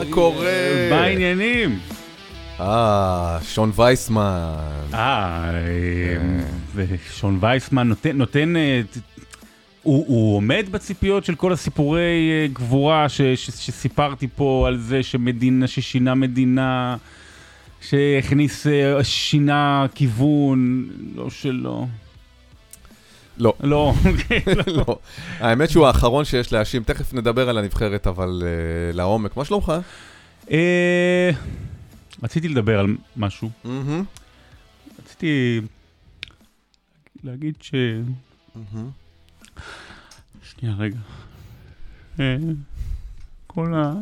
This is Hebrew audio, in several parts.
מה קורה? מה העניינים? אה, שון וייסמן. אה, ושון וייסמן נותן, אה, הוא, הוא עומד בציפיות של כל הסיפורי אה, גבורה ש, ש, שסיפרתי פה על זה שמדינה, ששינה מדינה, שהכניס, אה, שינה כיוון, לא שלא. לא, לא, לא. האמת שהוא האחרון שיש להאשים, תכף נדבר על הנבחרת, אבל אה, לעומק. מה שלומך? אה, רציתי לדבר על משהו. מהמם. רציתי להגיד ש... מהמם. שנייה, רגע. אה, כל ה...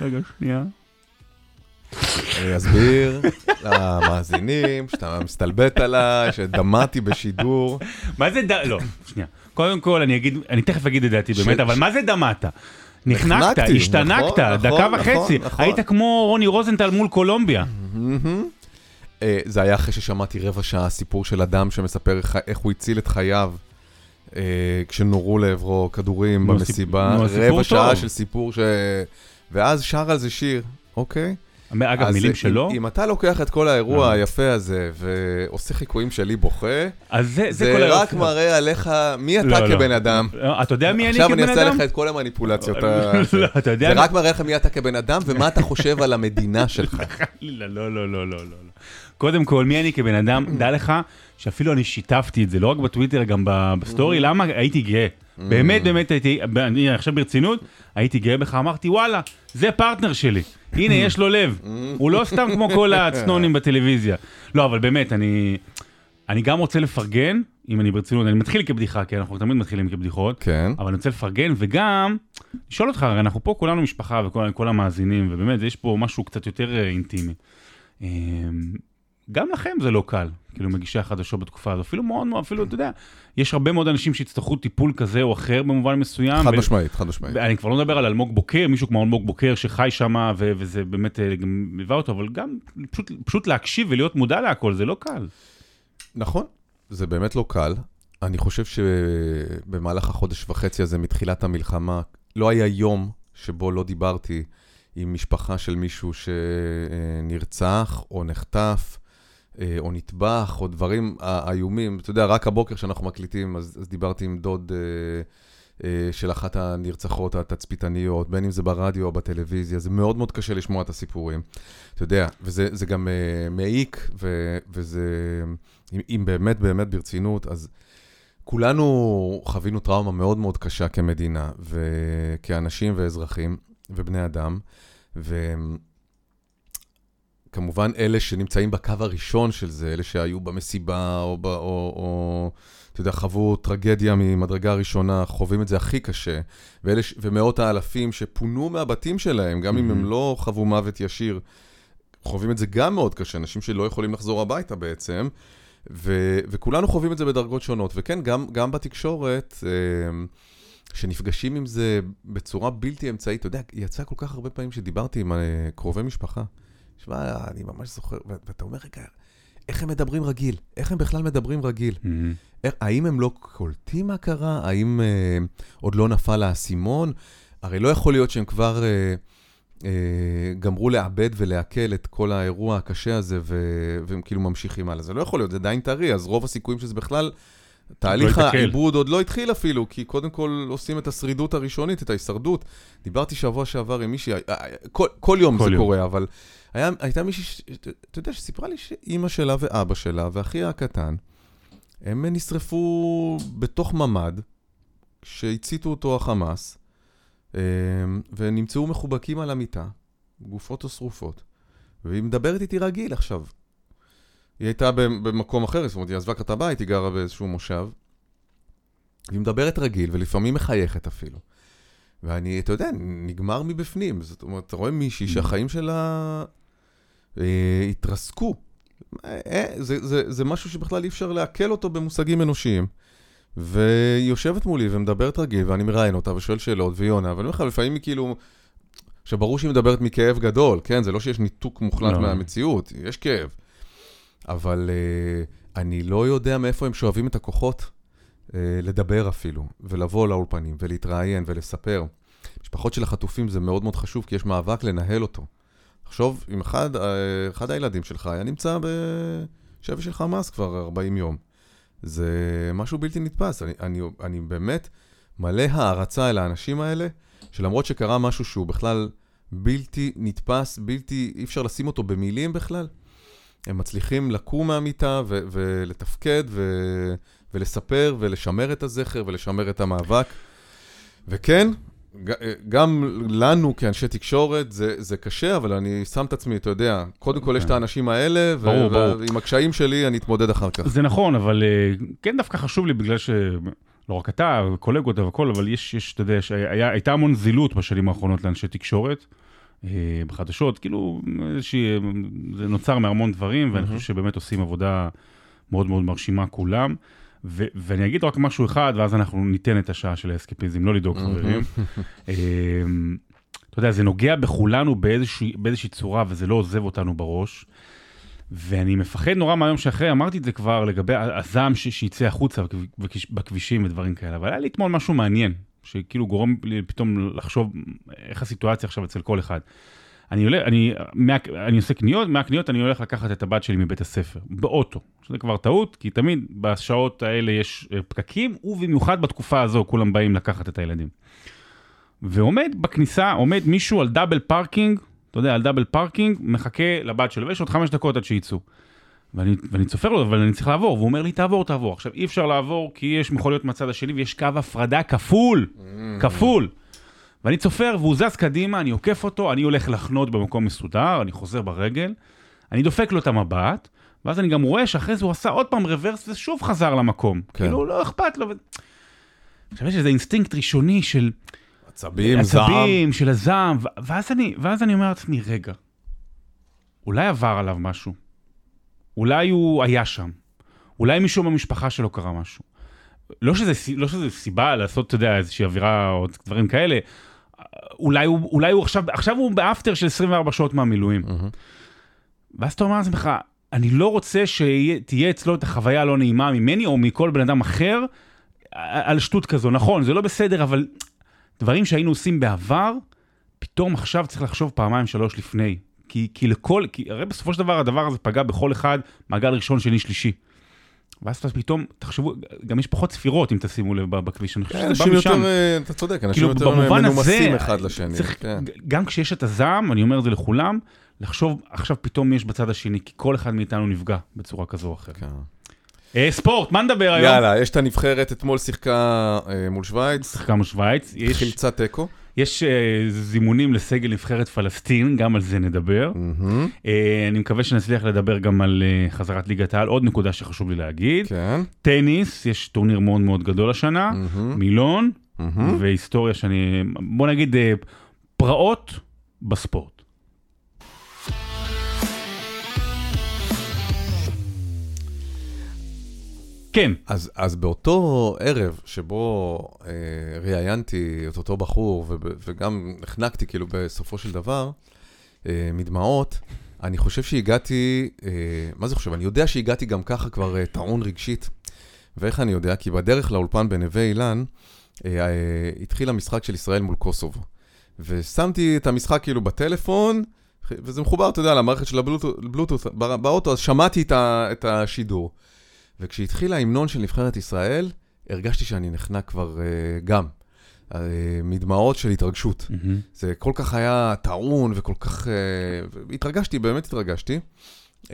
רגע, שנייה. אני אסביר למאזינים שאתה מסתלבט עליי, שדמעתי בשידור. מה זה ד... לא, שנייה. קודם כל, אני אגיד, אני תכף אגיד את דעתי באמת, אבל מה זה דמעת? נחנקת, השתנקת, נכון, דקה נכון, וחצי. נכון. היית כמו רוני רוזנטל מול קולומביה. אה, זה היה אחרי ששמעתי רבע שעה סיפור של אדם שמספר איך- הוא הציל את חייו. אה, כשנורו לעברו כדורים במסיבה, רבע שעה. של סיפור ש... ואז שר על זה שיר, אוקיי? אגב, מילים אם- שלו, אם אתה לוקח את כל האירוע לא. היפה הזה ועושה חיקויים שלי בוכה, אז זה, זה זה רק. מראה עליך מי אתה לא, לא. כבן אדם. לא, אתה יודע מי אני עכשיו אני כבן אעשה אדם? לך את כל המניפולציות. לא, ה- לא, אתה יודע... זה רק מראה לך מי אתה כבן אדם ומה אתה חושב על המדינה שלך. לא, לא, לא, לא, לא, לא. לא. קודם כל, מי אני כבן אדם? דע לך שאפילו אני שיתפתי את זה, לא רק בטוויטר, גם בסטורי, למה? הייתי גאה. באמת, באמת הייתי, אני עכשיו ברצינות, הייתי גאה בך, אמרתי, וואלה, זה פרטנר שלי. הנה, יש לו לב. הוא לא סתם כמו כל הצנונים בטלוויזיה. לא, אבל באמת, אני... אני גם רוצה לפרגן, אם אני ברצינות, אני מתחיל כבדיחה, כי אנחנו תמיד מתחילים כבדיחות, כן. אבל אני רוצה לפרגן, וגם, לשאול אותך, הרי אנחנו פה כולנו משפחה וכל כל המאזינים, ובאמת, יש פה משהו קצת יותר אה, אינטימי. גם לכם זה לא קל, כאילו מגישי החדשות בתקופה הזו, אפילו מאוד אפילו, אתה יודע, יש הרבה מאוד אנשים שיצטרכו טיפול כזה או אחר במובן מסוים. חד משמעית, חד משמעית. אני כבר לא מדבר על אלמוג בוקר, מישהו כמו אלמוג בוקר שחי שם, וזה באמת אה, גם ליווה אותו, אבל גם פשוט, פשוט להקשיב ולהיות מודע להכל, זה לא קל. נכון, זה באמת לא קל. אני חושב שבמהלך החודש וחצי הזה מתחילת המלחמה, לא היה יום שבו לא דיברתי עם משפחה של מישהו שנרצח או נחטף. אה, או נטבח, או דברים איומים. אתה יודע, רק הבוקר שאנחנו מקליטים, אז, אז דיברתי עם דוד אה, אה, של אחת הנרצחות התצפיתניות, בין אם זה ברדיו או בטלוויזיה, זה מאוד מאוד קשה לשמוע את הסיפורים. אתה יודע, וזה זה גם אה, מעיק, ו, וזה, אם, אם באמת באמת ברצינות, אז כולנו חווינו טראומה מאוד מאוד קשה כמדינה, וכאנשים ואזרחים ובני אדם, ו... כמובן אלה שנמצאים בקו הראשון של זה, אלה שהיו במסיבה, או, ב, או, או אתה יודע, חוו טרגדיה ממדרגה ראשונה, חווים את זה הכי קשה. ואלה, ומאות האלפים שפונו מהבתים שלהם, גם אם הם Mhm. לא חוו מוות ישיר, חווים את זה גם מאוד קשה, אנשים שלא יכולים לחזור הביתה בעצם. ו, וכולנו חווים את זה בדרגות שונות. וכן, גם, גם בתקשורת, אה, שנפגשים עם זה בצורה בלתי אמצעית, אתה יודע, יצא כל כך הרבה פעמים שדיברתי עם אה, קרובי משפחה. שמע, אני ממש זוכר, ואתה אומר, רגע, איך הם מדברים רגיל? איך הם בכלל מדברים רגיל? איך, האם הם לא קולטים מה קרה? האם אה, עוד לא נפל האסימון? הרי לא יכול להיות שהם כבר אה, אה, גמרו לעבד ולעכל את כל האירוע הקשה הזה, ו- והם כאילו ממשיכים הלאה. זה לא יכול להיות, זה עדיין טרי, אז רוב הסיכויים שזה בכלל... תהליך לא. העיבוד עוד לא התחיל אפילו, כי קודם כל עושים את השרידות הראשונית, את ההישרדות. דיברתי שבוע שעבר עם מישהי, אה, אה, כל, כל יום כל זה יום. קורה, אבל היה, הייתה מישהי, אתה יודע, שסיפרה לי שאימא שלה ואבא שלה ואחיה הקטן, הם נשרפו בתוך ממ"ד, שהציתו אותו החמאס, אה, ונמצאו מחובקים על המיטה, גופות או שרופות, והיא מדברת איתי רגיל עכשיו. היא הייתה במ- במקום אחר, זאת אומרת, היא עזבה כת הבית, היא גרה באיזשהו מושב, והיא מדברת רגיל, ולפעמים מחייכת אפילו. ואני, אתה יודע, נגמר מבפנים. זאת אומרת, אתה רואה מישהי שהחיים שלה אה, התרסקו. אה, זה, זה, זה משהו שבכלל אי אפשר לעכל אותו במושגים אנושיים. והיא יושבת מולי ומדברת רגיל, ואני מראיין אותה ושואל שאלות, והיא עונה, ואני אומר לך, לפעמים היא כאילו... עכשיו, ברור שהיא מדברת מכאב גדול, כן? זה לא שיש ניתוק מוחלט לא. מהמציאות, יש כאב. אבל uh, אני לא יודע מאיפה הם שואבים את הכוחות uh, לדבר אפילו, ולבוא לאולפנים, ולהתראיין ולספר. משפחות של החטופים זה מאוד מאוד חשוב, כי יש מאבק לנהל אותו. תחשוב, אם אחד, אה, אחד הילדים שלך היה נמצא בשבי של חמאס כבר 40 יום. זה משהו בלתי נתפס. אני, אני, אני באמת מלא הערצה אל האנשים האלה, שלמרות שקרה משהו שהוא בכלל בלתי נתפס, בלתי, אי אפשר לשים אותו במילים בכלל, הם מצליחים לקום מהמיטה ו- ולתפקד ו- ולספר ולשמר את הזכר ולשמר את המאבק. וכן, גם לנו כאנשי תקשורת זה, זה קשה, אבל אני שם את עצמי, אתה יודע, קודם כל יש את האנשים האלה, ברור, ברור. ועם הקשיים שלי אני אתמודד אחר כך. זה נכון, אבל אה, כן דווקא חשוב לי, בגלל ש... לא רק אתה, קולגות והכל, אבל יש, יש, אתה יודע, שהיה, הייתה המון זילות בשנים האחרונות לאנשי תקשורת, אה, בחדשות, כאילו, איזושהי, זה נוצר מהמון דברים, ואני חושב שבאמת עושים עבודה מאוד מאוד מרשימה כולם. ו- ואני אגיד רק משהו אחד, ואז אנחנו ניתן את השעה של האסקפיזם, לא לדאוג חברים. אמ, אתה יודע, זה נוגע בכולנו באיזושהי, באיזושהי צורה, וזה לא עוזב אותנו בראש. ואני מפחד נורא מהיום שאחרי, אמרתי את זה כבר לגבי הזעם שיצא החוצה בכביש- בכבישים ודברים כאלה, אבל היה לי אתמול משהו מעניין, שכאילו גורם לי פתאום לחשוב איך הסיטואציה עכשיו אצל כל אחד. אני, עולה, אני, מה, אני עושה קניות, מהקניות אני הולך לקחת את הבת שלי מבית הספר, באוטו. שזה כבר טעות, כי תמיד בשעות האלה יש אה, פקקים, ובמיוחד בתקופה הזו כולם באים לקחת את הילדים. ועומד בכניסה, עומד מישהו על double parking, אתה יודע, על double parking, מחכה לבת שלו, ויש עוד חמש דקות עד שיצאו. ואני, ואני צופר לו, אבל אני צריך לעבור, והוא אומר לי, תעבור, תעבור. עכשיו, אי אפשר לעבור, כי יש מכוניות מהצד השני, ויש קו הפרדה כפול, כפול. ואני צופר, והוא זז קדימה, אני עוקף אותו, אני הולך לחנות במקום מסודר, אני חוזר ברגל, אני דופק לו את המבט, ואז אני גם רואה שאחרי זה הוא עשה עוד פעם רוורס, ושוב חזר למקום. כן. כאילו, לא אכפת לו. עכשיו, יש איזה אינסטינקט ראשוני של... עצבים, זעם. עצבים, של הזעם, ואז אני, ואז אני אומר לעצמי, רגע, אולי עבר עליו משהו, אולי הוא היה שם, אולי מישהו במשפחה שלו קרה משהו. לא שזה, לא שזה סיבה לעשות, אתה יודע, איזושהי אווירה או דברים כאלה, אולי הוא, אולי הוא עכשיו, עכשיו הוא באפטר של 24 שעות מהמילואים. מהמם. ואז אתה אומר לעצמך, אני לא רוצה שתהיה אצלו את החוויה הלא נעימה ממני או מכל בן אדם אחר על שטות כזו. נכון, זה לא בסדר, אבל דברים שהיינו עושים בעבר, פתאום עכשיו צריך לחשוב פעמיים שלוש לפני. כי, כי לכל, כי הרי בסופו של דבר הדבר הזה פגע בכל אחד, מעגל ראשון, שני, שלישי. ואז פתאום, תחשבו, גם יש פחות ספירות אם תשימו לב בכביש, אני חושב שזה בא משם. יותר, אה, אתה צודק, אנשים כאילו, יותר במובן מנומסים אחד לשני. צריך, כן. גם כשיש את הזעם, אני אומר את זה לכולם, לחשוב עכשיו פתאום יש בצד השני, כי כל אחד מאיתנו נפגע בצורה כזו או אחרת. כן. אה, ספורט, מה נדבר היום? יאללה, יש את הנבחרת, אתמול שיחקה אה, מול שווייץ, שיחקה מול שווייץ, חילצה תיקו. יש אה, זימונים לסגל נבחרת פלסטין, גם על זה נדבר. מהמם, אה, אני מקווה שנצליח לדבר גם על אה, חזרת ליגת העל, עוד נקודה שחשוב לי להגיד. כן. טניס, יש טורניר מאוד מאוד גדול השנה, מהמם, מילון, מהמם. והיסטוריה שאני, בוא נגיד, אה, פרעות בספורט. כן, אז, אז באותו ערב שבו אה, ראיינתי את אותו בחור, וגם נחנקתי כאילו בסופו של דבר, אה, מדמעות, אני חושב שהגעתי, אה, מה זה חושב? אני יודע שהגעתי גם ככה כבר אה, טעון רגשית. ואיך אני יודע? כי בדרך לאולפן בנווה אילן, אה, אה, התחיל המשחק של ישראל מול קוסובו. ושמתי את המשחק כאילו בטלפון, וזה מחובר, אתה יודע, למערכת של הבלוטות' בא- באוטו, אז שמעתי את, ה, את השידור. וכשהתחיל ההמנון של נבחרת ישראל, הרגשתי שאני נחנק כבר uh, גם, uh, מדמעות של התרגשות. מהמם. זה כל כך היה טעון וכל כך... Uh, התרגשתי, באמת התרגשתי. Um,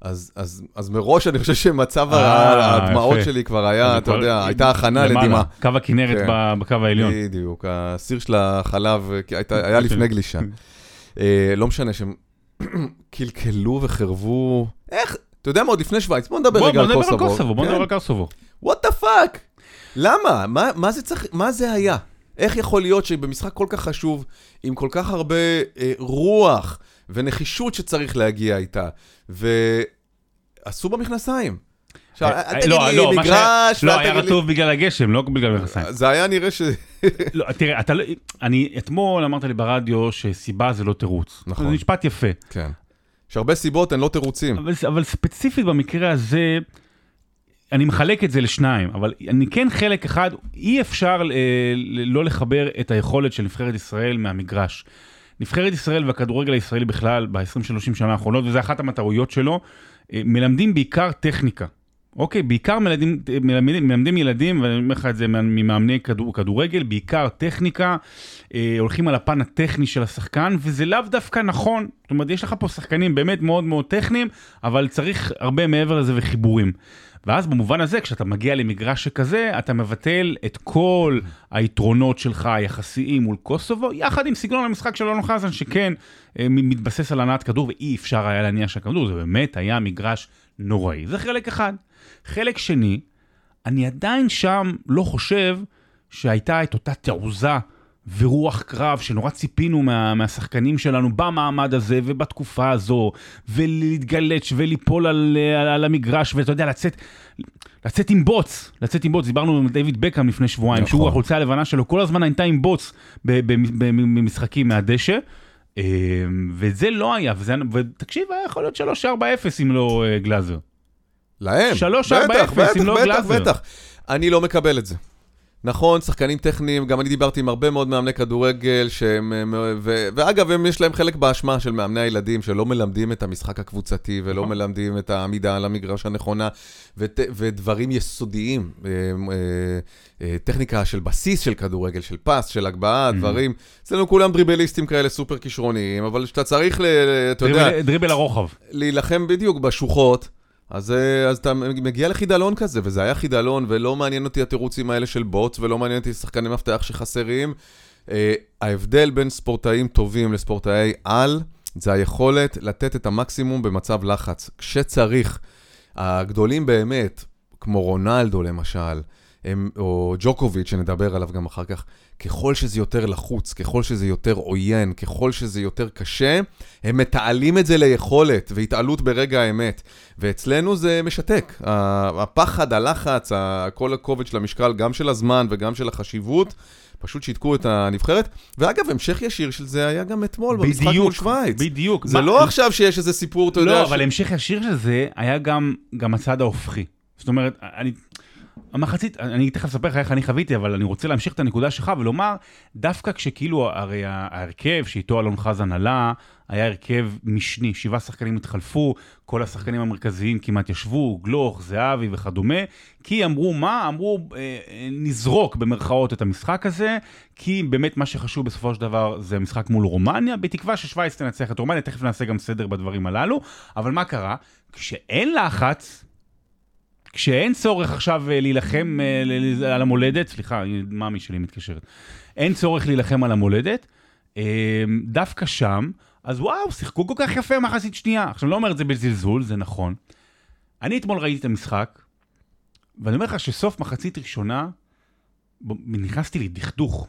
אז, אז, אז מראש אני חושב שמצב הדמעות יפה. שלי כבר היה, אתה יודע, הייתה הכנה למעלה, לדמעה. קו הכנרת כן. בקו העליון. בדיוק, הסיר של החלב היה לפני גלישה. לא משנה שהם קלקלו וחרבו, איך? אתה יודע מה, עוד לפני שווייץ, בוא נדבר רגע בוא על נדבר על קוסובו. בוא? נדבר על קוסובו. what the fuck? למה? מה, מה זה צריך, מה זה היה? איך יכול להיות שבמשחק כל כך חשוב, עם כל כך הרבה אה, רוח ונחישות שצריך להגיע איתה, ועשו במכנסיים? עכשיו, אה, אל תגיד לא, לי לא, מגרש, לא, ואל היה. רטוב בגלל הגשם, לא בגלל המכנסיים. זה היה נראה ש... לא, תראה, אתה לא... אני, אתמול אמרת לי ברדיו שסיבה זה לא תירוץ. נכון. זה משפט יפה. כן. יש הרבה סיבות, הן לא תירוצים. אבל, אבל ספציפית במקרה הזה, אני מחלק את זה לשניים, אבל אני כן חלק אחד, אי אפשר אה, לא לחבר את היכולת של נבחרת ישראל מהמגרש. נבחרת ישראל והכדורגל הישראלי בכלל ב-20-30 שנה האחרונות, וזו אחת המטרויות שלו, אה, מלמדים בעיקר טכניקה. אוקיי, בעיקר מלמדים, מלמדים, מלמדים ילדים, ואני אומר לך את זה ממאמני כדור, כדורגל, בעיקר טכניקה, אה, הולכים על הפן הטכני של השחקן, וזה לאו דווקא נכון. זאת אומרת, יש לך פה שחקנים באמת מאוד מאוד טכניים, אבל צריך הרבה מעבר לזה וחיבורים. ואז במובן הזה, כשאתה מגיע למגרש שכזה, אתה מבטל את כל היתרונות שלך היחסיים מול קוסובו, יחד עם סגנון המשחק של אלון חזן, שכן אה, מתבסס על הנעת כדור, ואי אפשר היה להניע שהכדור, זה באמת היה מגרש נוראי. זה חלק אחד. חלק שני, אני עדיין שם לא חושב שהייתה את אותה תעוזה ורוח קרב שנורא ציפינו מה, מהשחקנים שלנו במעמד הזה ובתקופה הזו, ולהתגלץ' וליפול על, על, על המגרש, ואתה יודע, לצאת, לצאת עם בוץ, לצאת עם בוץ, דיברנו עם דיוויד בקאם לפני שבועיים, נכון. שהוא החולצה הלבנה שלו, כל הזמן הייתה עם בוץ במשחקים מהדשא. אה, וזה לא היה, וזה, ותקשיב, היה יכול להיות 3-4-0 אם לא אה, גלאזר. להם, 3-4-0 אם לא גלאזר. בטח, בטח. אני לא מקבל את זה. נכון, שחקנים טכניים, גם אני דיברתי עם הרבה מאוד מאמני כדורגל, שהם, ו, ואגב, הם יש להם חלק באשמה של מאמני הילדים, שלא מלמדים את המשחק הקבוצתי, ולא נכון. מלמדים את העמידה על המגרש הנכונה, ות, ודברים יסודיים, אה, אה, טכניקה של בסיס של כדורגל, של פס, של הגבהה, mm-hmm. דברים. אצלנו כולם דריבליסטים כאלה סופר כישרוניים, אבל כשאתה צריך, ל, אתה יודע... דריבל הרוחב. להילחם בדיוק בשוחות. אז, אה, אז אתה מגיע לחידלון כזה, וזה היה חידלון, ולא מעניין אותי התירוצים האלה של בוטס, ולא מעניין אותי שחקני מפתח שחסרים. Uh, ההבדל בין ספורטאים טובים לספורטאי על, זה היכולת לתת את המקסימום במצב לחץ. כשצריך, הגדולים באמת, כמו רונלדו למשל, הם, או ג'וקוביץ', שנדבר עליו גם אחר כך, ככל שזה יותר לחוץ, ככל שזה יותר עוין, ככל שזה יותר קשה, הם מתעלים את זה ליכולת והתעלות ברגע האמת. ואצלנו זה משתק. הפחד, הלחץ, כל הכובד של המשקל, גם של הזמן וגם של החשיבות, פשוט שיתקו את הנבחרת. ואגב, המשך ישיר של זה היה גם אתמול במשחק מול שווייץ. בדיוק. זה מה... לא עכשיו שיש איזה סיפור, אתה לא, יודע... לא, אבל ש... המשך ישיר של זה היה גם, גם הצד ההופכי. זאת אומרת, אני... המחצית, אני תכף אספר לך איך אני חוויתי, אבל אני רוצה להמשיך את הנקודה שלך ולומר, דווקא כשכאילו, הרי ההרכב שאיתו אלון חזן עלה, היה הרכב משני, שבעה שחקנים התחלפו, כל השחקנים המרכזיים כמעט ישבו, גלוך, זהבי וכדומה, כי אמרו מה? אמרו, אה, אה, נזרוק במרכאות את המשחק הזה, כי באמת מה שחשוב בסופו של דבר זה המשחק מול רומניה, בתקווה ששווייץ תנצח את רומניה, תכף נעשה גם סדר בדברים הללו, אבל מה קרה? כשאין לחץ, כשאין צורך עכשיו אה, להילחם אה, על המולדת, סליחה, מאמי שלי מתקשרת, אין צורך להילחם על המולדת, אה, דווקא שם, אז וואו, שיחקו כל כך יפה מחצית שנייה. עכשיו, אני לא אומר את זה בזלזול, זה נכון. אני אתמול ראיתי את המשחק, ואני אומר לך שסוף מחצית ראשונה, נכנסתי לי דכדוך.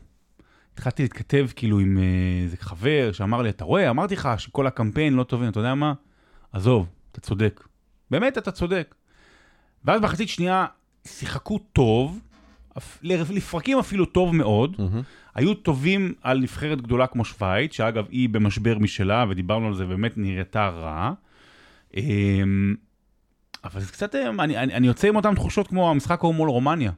התחלתי להתכתב כאילו עם איזה חבר שאמר לי, אתה רואה, אמרתי לך שכל הקמפיין לא טובים, אתה יודע מה? עזוב, אתה צודק. באמת, אתה צודק. ואז בחצית שנייה שיחקו טוב, לפרקים אפילו טוב מאוד, mm-hmm. היו טובים על נבחרת גדולה כמו שווייץ, שאגב היא במשבר משלה, ודיברנו על זה, באמת נראתה רע. אמ, אבל זה קצת, אני, אני, אני יוצא עם אותן תחושות כמו המשחק ההוא מול רומניה.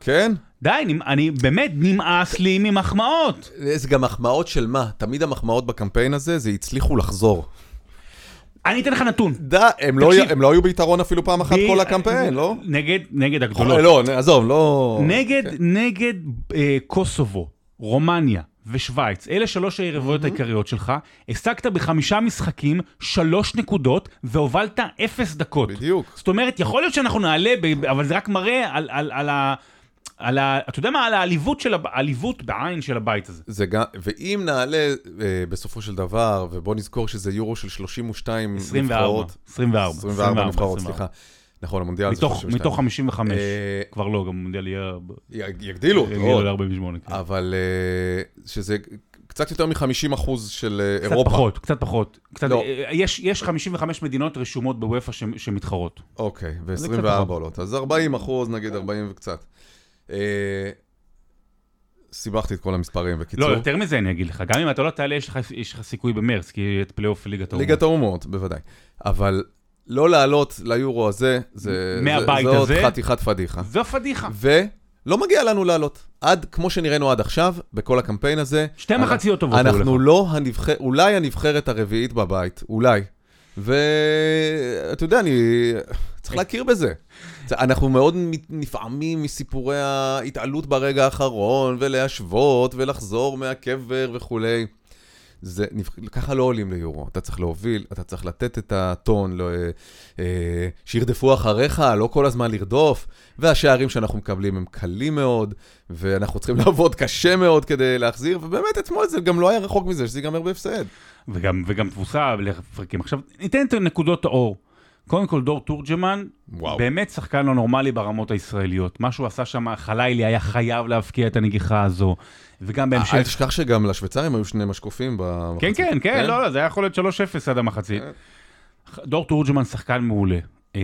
כן? די, אני, אני באמת, נמאס לי ממחמאות. זה גם מחמאות של מה? תמיד המחמאות בקמפיין הזה, זה הצליחו לחזור. אני אתן לך נתון. די, הם, לא, הם לא היו ביתרון אפילו פעם אחת כל הקמפיין, לא? נגד, נגד הגדולות. לא, עזוב, לא... נגד, כן. נגד אה, קוסובו, רומניה ושווייץ, אלה שלוש היריבויות mm-hmm. העיקריות שלך, השגת בחמישה משחקים שלוש נקודות והובלת אפס דקות. בדיוק. זאת אומרת, יכול להיות שאנחנו נעלה, אבל זה רק מראה על, על, על ה... על ה... אתה יודע מה? על העליבות של, העליבות בעין של הבית הזה. זה גם, ואם נעלה אה, בסופו של דבר, ובוא נזכור שזה יורו של 32 24, נבחרות. 24. 24, 24 נבחרות, סליחה. נכון, המונדיאל מתוך, זה 32. מתוך 55, אה, כבר לא, גם המונדיאל יהיה... יגדילו, יגדילו ל-48. כן. אבל אה, שזה קצת יותר מ-50 אחוז של אה, קצת אירופה. קצת פחות, קצת פחות. קצת, לא. אה, יש, יש 55 מדינות רשומות בוופא שמתחרות. אוקיי, ו-24 עולות. אז 40 אחוז, נגיד 40 וקצת. אה, סיבכתי את כל המספרים, בקיצור. לא, יותר מזה אני אגיד לך, גם אם אתה לא תעלה, יש לך, סיכוי במרץ, כי את פלייאוף ליגת האומות. ליגת האומות, בוודאי. אבל לא לעלות ליורו הזה, זה... מהבית זה, הזה? זאת חתיכת פדיחה. זו פדיחה. ולא מגיע לנו לעלות. עד, כמו שנראינו עד עכשיו, בכל הקמפיין הזה. שתי מחציות טובות. אנחנו לא הנבחרת, אולי הנבחרת הרביעית בבית, אולי. ואתה יודע, אני צריך להכיר בזה. אנחנו מאוד נפעמים מסיפורי ההתעלות ברגע האחרון, ולהשוות, ולחזור מהקבר וכולי. זה, ככה לא עולים ליורו, אתה צריך להוביל, אתה צריך לתת את הטון, לא, אה, שירדפו אחריך, לא כל הזמן לרדוף, והשערים שאנחנו מקבלים הם קלים מאוד, ואנחנו צריכים לעבוד קשה מאוד כדי להחזיר, ובאמת אתמול זה גם לא היה רחוק מזה, שזה ייגמר בהפסד. וגם, וגם תבוסה. עכשיו, ניתן את נקודות האור. קודם כל, דור תורג'מן, וואו. באמת שחקן לא נורמלי ברמות הישראליות. מה שהוא עשה שם, חלילי היה חייב להבקיע את הנגיחה הזו. וגם בהמשך... אל תשכח שגם לשוויצרים היו שני משקופים במחצית. כן, כן, כן, לא, לא, זה היה יכול להיות 3-0 עד המחצית. דור תורג'מן שחקן מעולה. אה,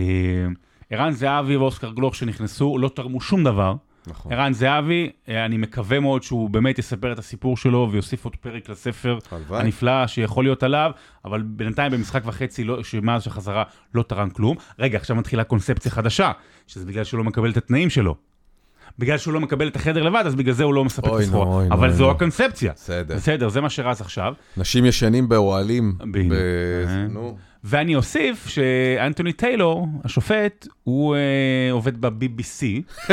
ערן זהבי ואוסקר גלוך שנכנסו, לא תרמו שום דבר. נכון. ערן זהבי, אה, אני מקווה מאוד שהוא באמת יספר את הסיפור שלו ויוסיף עוד פרק לספר הלוואי. הנפלא שיכול להיות עליו, אבל בינתיים במשחק וחצי, לא, שמאז שחזרה, לא תרם כלום. רגע, עכשיו מתחילה קונספציה חדשה, שזה בגלל שהוא לא מקבל את התנאים שלו. בגלל שהוא לא מקבל את החדר לבד, אז בגלל זה הוא לא מספק את אוי, הסחורה. אוי, אבל אוי, זו נו. הקונספציה. בסדר. בסדר, זה מה שרץ עכשיו. נשים ישנים באוהלים. בדיוק. ב- אה. נו. ואני אוסיף שאנטוני טיילור, השופט, הוא אה, עובד ב-BBC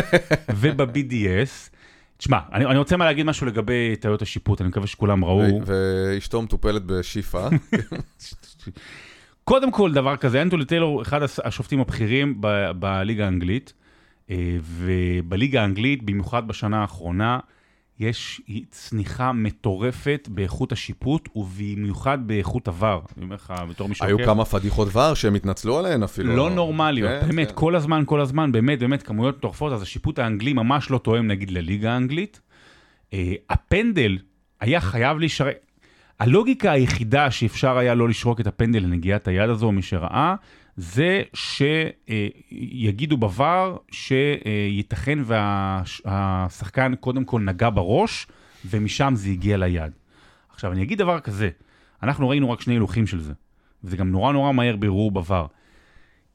וב-BDS. תשמע, אני, אני רוצה מה להגיד משהו לגבי טעויות השיפוט, אני מקווה שכולם ראו. ואשתו מטופלת בשיפא. קודם כל, דבר כזה, אנטוני טיילור, אחד השופטים הבכירים ב- בליגה האנגלית, אה, ובליגה האנגלית, במיוחד בשנה האחרונה, יש צניחה מטורפת באיכות השיפוט, ובמיוחד באיכות עבר. אני אומר לך, בתור מי היו שעוקב. כמה פדיחות ור שהם התנצלו עליהן אפילו. לא נורמליות, כן, באמת, כן. כל הזמן, כל הזמן, באמת, באמת, כמויות מטורפות, אז השיפוט האנגלי ממש לא תואם נגיד לליגה האנגלית. אה, הפנדל היה חייב להישרק. הלוגיקה היחידה שאפשר היה לא לשרוק את הפנדל לנגיעת היד הזו, מי שראה, זה שיגידו בVAR שייתכן והשחקן קודם כל נגע בראש, ומשם זה הגיע ליד. עכשיו, אני אגיד דבר כזה, אנחנו ראינו רק שני הילוכים של זה, וזה גם נורא נורא מהר בירור בVAR.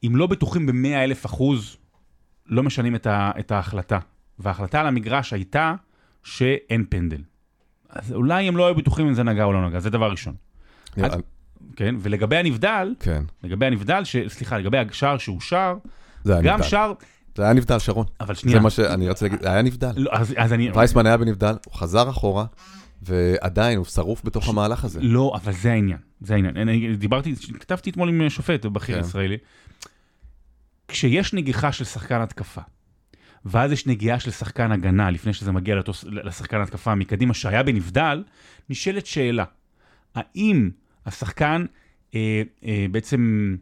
אם לא בטוחים ב-100 אלף אחוז, לא משנים את, ה, את ההחלטה. וההחלטה על המגרש הייתה שאין פנדל. אז אולי הם לא היו בטוחים אם זה נגע או לא נגע, זה דבר ראשון. נראה- אז- כן, ולגבי הנבדל, כן. לגבי הנבדל, ש... סליחה, לגבי השער זה היה גם. שער, זה היה נבדל, שרון. אבל שנייה, זה מה שאני רציתי להגיד, זה היה נבדל. לא, אז, אז אני, וייסמן היה בנבדל, הוא חזר אחורה, ועדיין הוא שרוף בתוך המהלך הזה. לא, אבל זה העניין, זה העניין. אני דיברתי, כתבתי אתמול עם שופט בכיר כן. ישראלי. כשיש נגיחה של שחקן התקפה, ואז יש נגיעה של שחקן הגנה לפני שזה מגיע לאותו, לשחקן התקפה מקדימה שהיה בנבדל, נשאלת שאלה, האם השחקן אה, אה, בעצם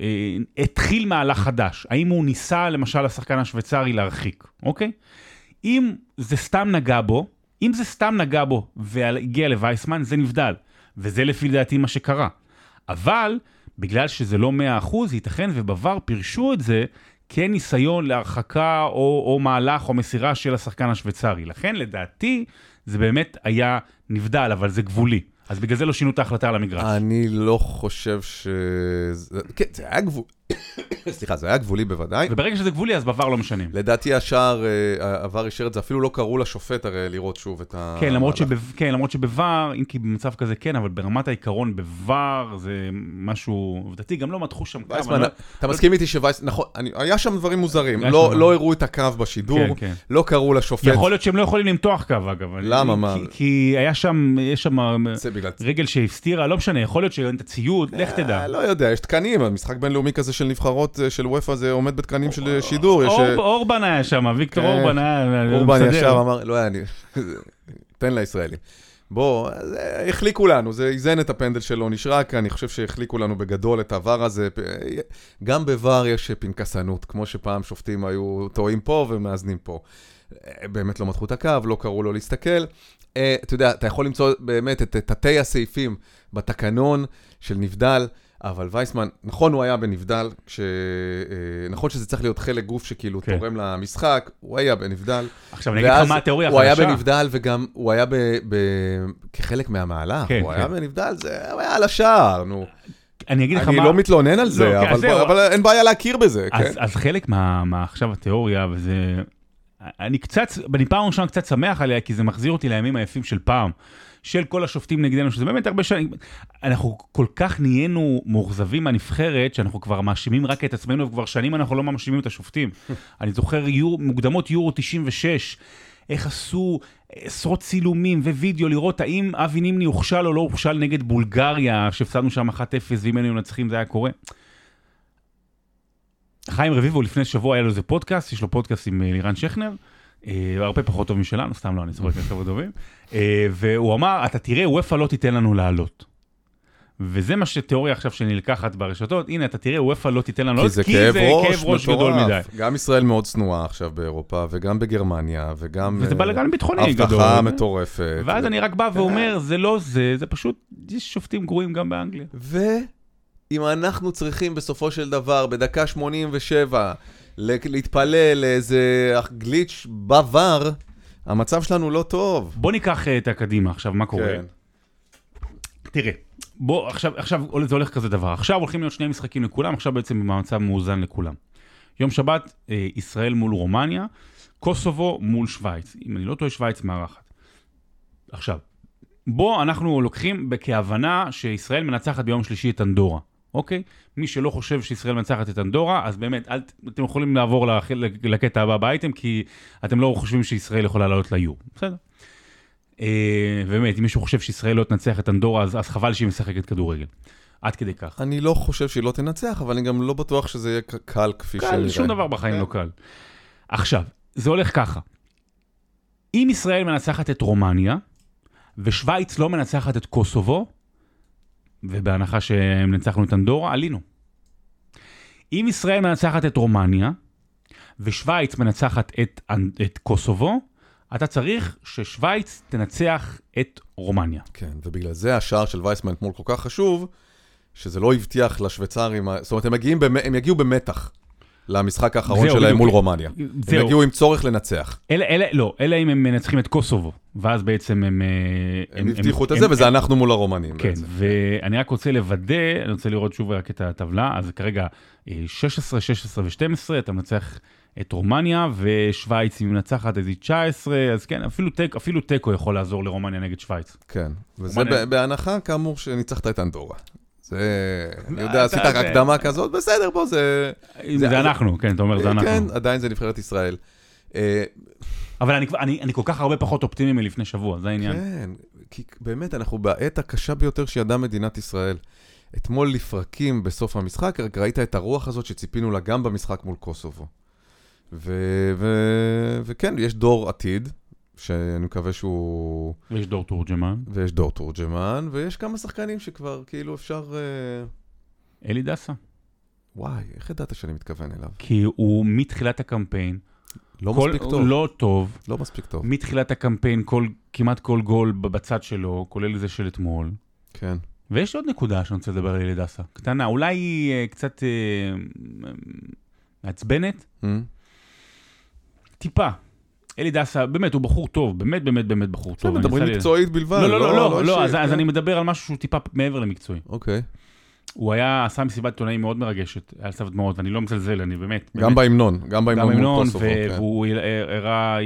אה, התחיל מהלך חדש? האם הוא ניסה למשל לשחקן השוויצרי להרחיק, אוקיי? אם זה סתם נגע בו, אם זה סתם נגע בו והגיע לווייסמן, זה נבדל. וזה לפי דעתי מה שקרה. אבל, בגלל שזה לא 100%, ייתכן ובבר פירשו את זה כניסיון להרחקה או, או מהלך או מסירה של השחקן השוויצרי. לכן, לדעתי, זה באמת היה נבדל, אבל זה גבולי. אז בגלל זה לא שינו את ההחלטה על המגרש. אני לא חושב ש... כן, זה היה גבול... סליחה, זה היה גבולי בוודאי. וברגע שזה גבולי, אז בבר לא משנים. לדעתי השער, אה, עבר אישר את זה, אפילו לא קראו לשופט הרי לראות שוב את ה... כן, למרות. שבו, כן, למרות שבVAR, אם כי במצב כזה כן, אבל ברמת העיקרון בVAR זה משהו עובדתי, גם לא מתחו שם קו. וייסמן, אני לא- אתה מסכים איתי שווייס... נכון, אני- היה שם דברים מוזרים. לא שם- לא הראו את הקו בשידור, כן, כן. לא קראו לשופט. יכול להיות שהם לא יכולים למתוח קו, אגב. למה, מה? כי- כי היה שם, יש שם. רגל שהסתירה, לא משנה, יכול להיות שאין את הציוד, לך תדע. אה, לא יודע, יש תקנים, המשחק בינלאומי כזה של נבחרות אה, של וופא זה עומד בתקנים של אה, שידור. אה, אור- אורבן היה שם, ויקטור כן. אורבן היה אורבן. ישר אמר, לא היה אני, תן לישראלים. בוא, החליקו לנו, זה איזן את הפנדל שלו, נשרק, אני חושב שהחליקו לנו בגדול את הוואר הזה. גם בוואר יש פנקסנות, כמו שפעם שופטים היו טועים פה ומאזנים פה. באמת לא מתחו את הקו, לא קראו לו להסתכל. אתה יודע, אתה יכול למצוא באמת את תתי הסעיפים בתקנון של נבדל. אבל וייסמן, נכון הוא היה בנבדל, כש... אה, נכון שזה צריך להיות חלק גוף שכאילו כן. תורם למשחק, הוא היה בנבדל. עכשיו אני אגיד לך מה התיאוריה הוא היה החדשה. בנבדל וגם הוא היה ב, ב, כחלק מהמהלך, כן, הוא כן. היה בנבדל, זה, הוא היה על השער, נו. אני אגיד לך אני מה... לא מתלונן על זה, לא, כן, אבל- זהו. אבל אין בעיה להכיר בזה, כן? אז, אז חלק מה, מה עכשיו התיאוריה, וזה... אני קצת, אני פעם ראשונה קצת שמח עליה, כי זה מחזיר אותי לימים היפים של פעם. של כל השופטים נגדנו, שזה באמת הרבה שנים, אנחנו כל כך נהיינו מאוכזבים מהנבחרת, שאנחנו כבר מאשימים רק את עצמנו, וכבר שנים אנחנו לא מאשימים את השופטים. אני זוכר יור, מוקדמות יורו 96, איך עשו עשרות צילומים ווידאו, לראות האם אבי נימני הוכשל או לא הוכשל נגד בולגריה, שהפסדנו שם 1-0, ואם היינו מנצחים זה היה קורה. חיים רביבו לפני שבוע היה לו איזה פודקאסט, יש לו פודקאסט עם אה, לירן שכנר, אה, הרבה פחות טוב משלנו, סתם לא, אני צוחק על חבר'ה טובים, אה, והוא אמר, אתה תראה, וופא לא תיתן לנו לעלות. וזה מה שתיאוריה עכשיו שנלקחת ברשתות, הנה, אתה תראה, וופא לא תיתן לנו כי לעלות, זה כאב ראש גדול מדי. גם ישראל מאוד צנועה עכשיו באירופה, וגם בגרמניה, וגם... וזה בלאגן ביטחוני גדול. הבטחה מטורפת. ואז אני רק בא ואומר, זה לא זה, זה פשוט, יש שופטים גרועים גם באנגליה. ואם אנחנו צריכים בסופו של דבר, בדקה 87, ל- להתפלל לאיזה גליץ' בVAR, המצב שלנו לא טוב. בוא ניקח אה, את הקדימה עכשיו, מה קורה? כן. תראה, בוא, עכשיו, עכשיו זה הולך כזה דבר. עכשיו הולכים להיות שני משחקים לכולם, עכשיו בעצם המצב מאוזן לכולם. יום שבת, אה, ישראל מול רומניה, קוסובו מול שווייץ. אם אני לא טועה, שווייץ מארחת. עכשיו, בוא, אנחנו לוקחים כהבנה שישראל מנצחת ביום שלישי את אנדורה, אוקיי? מי שלא חושב שישראל מנצחת את אנדורה, אז באמת, אל, אתם יכולים לעבור לח- לקטע הבא באייטם, כי אתם לא חושבים שישראל יכולה לעלות ליור. בסדר. אה, באמת, אם מישהו חושב שישראל לא תנצח את אנדורה, אז, אז חבל שהיא משחקת כדורגל. עד כדי כך. אני לא חושב שהיא לא תנצח, אבל אני גם לא בטוח שזה יהיה קל כפי שנראה. קל, שום דבר בחיים כן. לא קל. עכשיו, זה הולך ככה. אם ישראל מנצחת את רומניה, ושווייץ לא מנצחת את קוסובו, ובהנחה שמנצחנו את אנדורה, עלינו. אם ישראל מנצחת את רומניה, ושווייץ מנצחת את, את קוסובו, אתה צריך ששווייץ תנצח את רומניה. כן, ובגלל זה השער של וייסמן אתמול כל כך חשוב, שזה לא הבטיח לשוויצרים, זאת אומרת, הם, במ... הם יגיעו במתח למשחק האחרון זהו, שלהם. מול רומניה. הם זהו. יגיעו עם צורך לנצח. לא, אלא אם הם מנצחים את קוסובו, ואז בעצם הם... אה, הם הבטיחו את זה, וזה אנחנו מול הרומנים כן, בעצם. ואני רק רוצה לוודא, אני רוצה לראות שוב רק את הטבלה, אז כרגע אה, 16, 16 ו-12, אתה מנצח את רומניה, ושווייץ היא מנצחת איזה 19, אז כן, אפילו תיקו, אפילו תיקו יכול לעזור לרומניה נגד שווייץ. כן, וזה רומניה- בהנחה, כאמור, שניצחת את אנדורה. זה, אני יודע, עשית זה- הקדמה כזאת, בסדר, בוא, זה... זה, אנחנו, כן, אתה אומר, זה אנחנו. כן, עדיין זה נבחרת ישראל. אה, אבל אני, אני, אני כל כך הרבה פחות אופטימי מלפני שבוע, זה העניין. כן, כי באמת, אנחנו בעת הקשה ביותר שידעה מדינת ישראל. אתמול לפרקים בסוף המשחק, רק ראית את הרוח הזאת שציפינו לה גם במשחק מול קוסובו. ו- ו- וכן, יש דור עתיד, שאני מקווה שהוא... ויש דור תורג'מן, ויש דור תורג'מן, ויש כמה שחקנים שכבר כאילו אפשר... אה, אלי דסה. וואי, איך ידעת שאני מתכוון אליו? כי הוא מתחילת הקמפיין, לא כל, מספיק טוב. לא טוב, לא מספיק טוב. מתחילת הקמפיין, כל, כמעט כל גול בצד שלו, כולל זה של אתמול. כן. ויש עוד נקודה שאני רוצה לדבר על אלי דסה, קטנה, אולי היא אה, קצת אה, מעצבנת, Mm? טיפה. אלי דסה, באמת, הוא בחור טוב, באמת, באמת, באמת בחור בסדר, טוב. מדברים אני ניסה- מקצועית בלבד. לא, לא, לא, לא, לא, אז אז כן. אני מדבר על משהו שהוא טיפה מעבר למקצועי. אוקיי. הוא היה, עשה מסיבת עיתונאים מאוד מרגשת, היה סף דמעות, ואני לא מזלזל, אני באמת. גם. בהמנון, גם בהמנון כן. והוא הראה אה,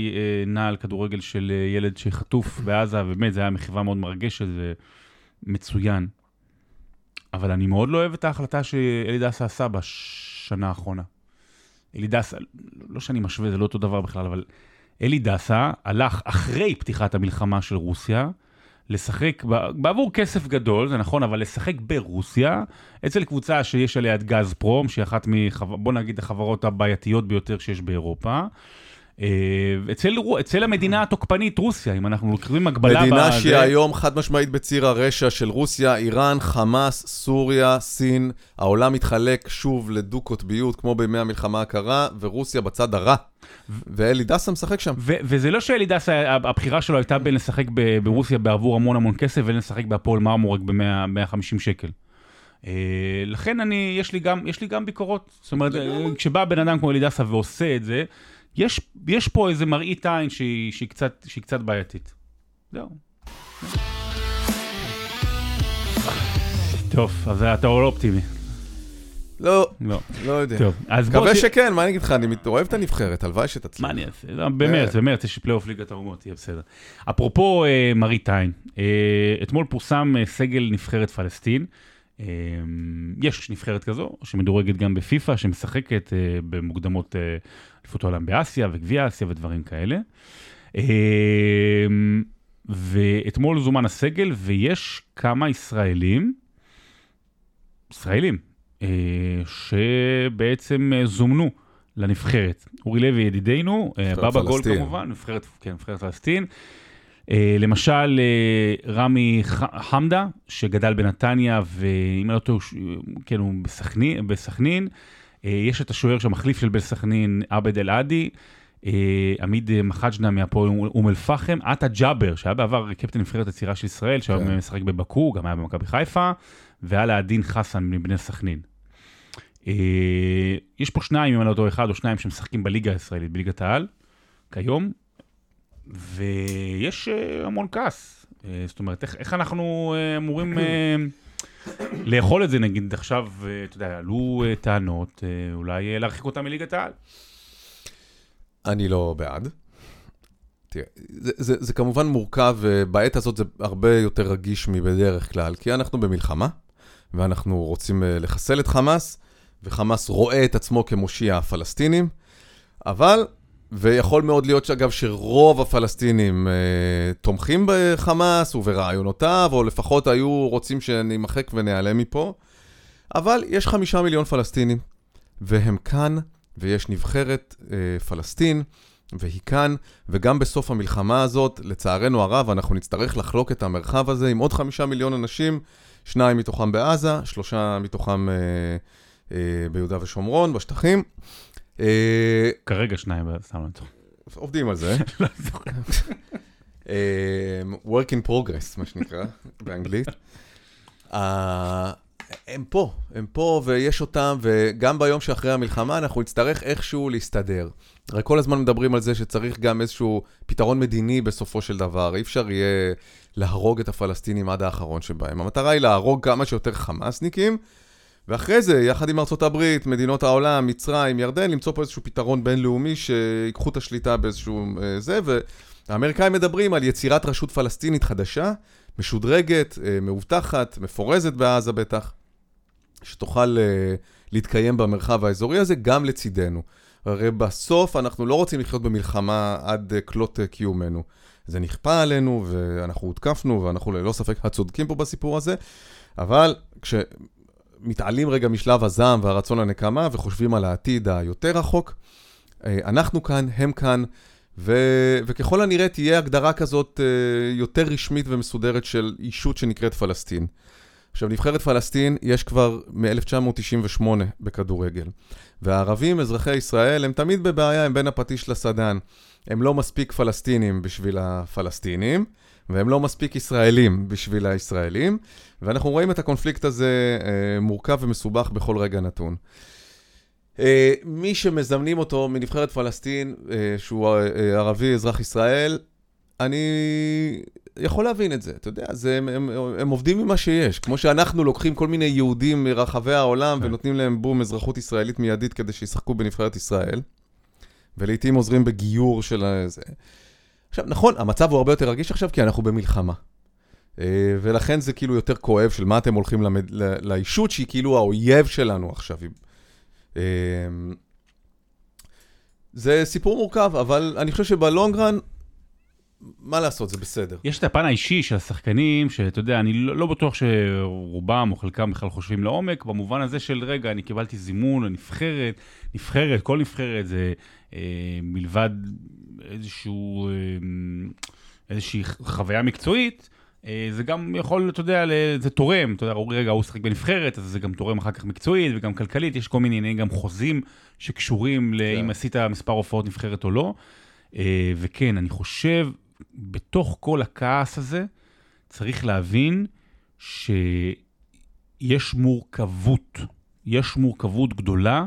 נעל כדורגל של אה, ילד שחטוף בעזה, ובאמת, זה היה מחווה מאוד מרגשת ומצוין. אבל אני מאוד לא אוהב את ההחלטה שאלי דסה עשה בשנה האחרונה. אלי דסה, לא שאני משווה, זה לא אותו דבר בכלל, אבל אלי דסה הלך אחרי פתיחת המלחמה של רוסיה, לשחק בעבור כסף גדול, זה נכון, אבל לשחק ברוסיה, אצל קבוצה שיש עליה את גז פרום, שהיא אחת מחבר... בוא נגיד החברות הבעייתיות ביותר שיש באירופה. אה, אצל, אצל המדינה התוקפנית רוסיה, אם אנחנו לוקחים הגבלה... מדינה שהיא היום חד משמעית בציר הרשע של רוסיה, איראן, חמאס, סוריה, סין. העולם מתחלק שוב לדו-קוטביות, כמו בימי המלחמה הקרה, ורוסיה בצד הרע. ואלי דסה משחק שם. ו- וזה לא שאלי דסה, הבחירה שלו הייתה בין לשחק ב- ברוסיה בעבור המון המון כסף, ובין לשחק בהפועל מרמורק ב-150 שקל. אה, לכן אני, יש לי גם, יש לי גם ביקורות. זאת אומרת, כשבא בן אדם כמו אלי דסה ועושה את זה, יש, יש פה איזה מראית עין שהיא, שהיא, קצת, שהיא קצת בעייתית. זהו. טוב. אז אתה לא אופטימי. לא, לא. לא יודע. טוב, אז בוא... מקווה ש- שכן, מה אני אגיד לך, אני אוהב את הנבחרת, הלוואי שתצליח. מה אני אעשה? לא, במרץ, במרץ יש פלייאוף ליגת האומות, יהיה בסדר. אפרופו אה, מראית עין, אה, אתמול פורסם אה, סגל נבחרת פלסטין. אה, יש נבחרת כזו, שמדורגת גם בפיפ"א, שמשחקת אה, במוקדמות אה, אליפות העולם באסיה וגביע אסיה ודברים כאלה. אה, ואתמול זומן הסגל, ויש כמה ישראלים, ישראלים, אה, שבעצם אה, זומנו לנבחרת. אורי לוי ידידנו, בבא גול. כמובן, נבחרת, כן, נבחרת פלסטין. למשל, רמי חמדה, שגדל בנתניה, ואם אני לא טועה, כן, הוא בסכנין, בסכנין. אה, יש את השוער שהמחליף של בן סכנין, עבד אל-עדי. אה, עמיד אה, מחג'נה מהפועל אום אל-פחם, עטה ג'אבר, שהיה בעבר קפטן נבחרת הצעירה של ישראל, שהיום כן. משחק בבאקו, גם היה במכבי חיפה, ועלה עדין חסן מבני סכנין. יש פה שניים, אם אני לא טועה, אחד או שניים שמשחקים בליגה הישראלית, בליגת העל, כיום, ויש המון כעס. זאת אומרת, איך, איך אנחנו אמורים אה, לאכול את זה, נגיד עכשיו, אה, אתה יודע, עלו אה, טענות, אה, אולי להרחיק אותם מליגת העל. אני לא בעד. תראה, זה, זה, זה כמובן מורכב, ובעת הזאת זה הרבה יותר רגיש מבדרך כלל, כי אנחנו במלחמה, ואנחנו רוצים לחסל את חמאס, וחמאס רואה את עצמו כמושיע הפלסטינים, אבל, ויכול מאוד להיות שאגב שרוב הפלסטינים אה, תומכים בחמאס וברעיונותיו, או לפחות היו רוצים שנימחק וניעלם מפה, אבל יש חמישה מיליון פלסטינים, והם כאן, ויש נבחרת אה, פלסטין, והיא כאן, וגם בסוף המלחמה הזאת, לצערנו הרב, אנחנו נצטרך לחלוק את המרחב הזה עם עוד חמישה מיליון אנשים, שניים מתוכם בעזה, שלושה מתוכם אה, אה, ביהודה ושומרון, בשטחים. אה, כרגע שניים, סתם לא צוחק. עובדים על זה. אה, work in progress, מה שנקרא, באנגלית. אה, הם פה, הם פה ויש אותם, וגם ביום שאחרי המלחמה אנחנו נצטרך איכשהו להסתדר. הרי כל הזמן מדברים על זה שצריך גם איזשהו פתרון מדיני בסופו של דבר, אי אפשר יהיה להרוג את הפלסטינים עד האחרון שבהם. המטרה היא להרוג כמה שיותר חמאסניקים, ואחרי זה, יחד עם ארצות הברית, מדינות העולם, מצרים, ירדן, למצוא פה איזשהו פתרון בינלאומי שיקחו את השליטה באיזשהו אה, זה, והאמריקאים מדברים על יצירת רשות פלסטינית חדשה, משודרגת, אה, מאובטחת, מפורזת בעזה בטח, שתוכל אה, להתקיים במרחב האזורי הזה גם לצידנו. הרי בסוף אנחנו לא רוצים לחיות במלחמה עד כלות קיומנו. זה נכפה עלינו, ואנחנו הותקפנו, ואנחנו ללא ספק הצודקים פה בסיפור הזה, אבל כש... מתעלים רגע משלב הזעם והרצון לנקמה וחושבים על העתיד היותר רחוק. אה, אנחנו כאן, הם כאן, ו... וככל הנראה תהיה הגדרה כזאת אה, יותר רשמית ומסודרת של אישות שנקראת פלסטין. עכשיו, נבחרת פלסטין יש כבר מ-1998 בכדורגל, והערבים, אזרחי ישראל, הם תמיד בבעיה, הם בין הפטיש לסדן. הם לא מספיק פלסטינים בשביל הפלסטינים, והם לא מספיק ישראלים בשביל הישראלים, ואנחנו רואים את הקונפליקט הזה אה, מורכב ומסובך בכל רגע נתון. אה, מי שמזמנים אותו מנבחרת פלסטין, אה, שהוא אה, ערבי, אזרח ישראל, אני יכול להבין את זה, אתה יודע, זה, הם, הם, הם עובדים ממה שיש. כמו שאנחנו לוקחים כל מיני יהודים מרחבי העולם כן. ונותנים להם בום אזרחות ישראלית מיידית כדי שישחקו בנבחרת ישראל, ולעיתים עוזרים בגיור של זה. עכשיו, נכון, המצב הוא הרבה יותר רגיש עכשיו כי אנחנו במלחמה. אה, ולכן זה כאילו יותר כואב של מה אתם הולכים למד... לאישות שהיא כאילו האויב שלנו עכשיו. אה, זה סיפור מורכב, אבל אני חושב שבלונגרן, מה לעשות, זה בסדר. יש את הפן האישי של השחקנים, שאתה יודע, אני לא, לא בטוח שרובם או חלקם בכלל חושבים לעומק, במובן הזה של, רגע, אני קיבלתי זימון לנבחרת, נבחרת, כל נבחרת זה אה, מלבד איזשהו, אה, איזושהי חוויה מקצועית, אה, זה גם יכול, אתה יודע, זה תורם, אתה יודע, רגע, הוא שחק בנבחרת, אז זה גם תורם אחר כך מקצועית וגם כלכלית, יש כל מיני עניינים, גם חוזים שקשורים לאם עשית מספר הופעות נבחרת או לא. אה, וכן, אני חושב, בתוך כל הכעס הזה, צריך להבין שיש מורכבות, יש מורכבות גדולה,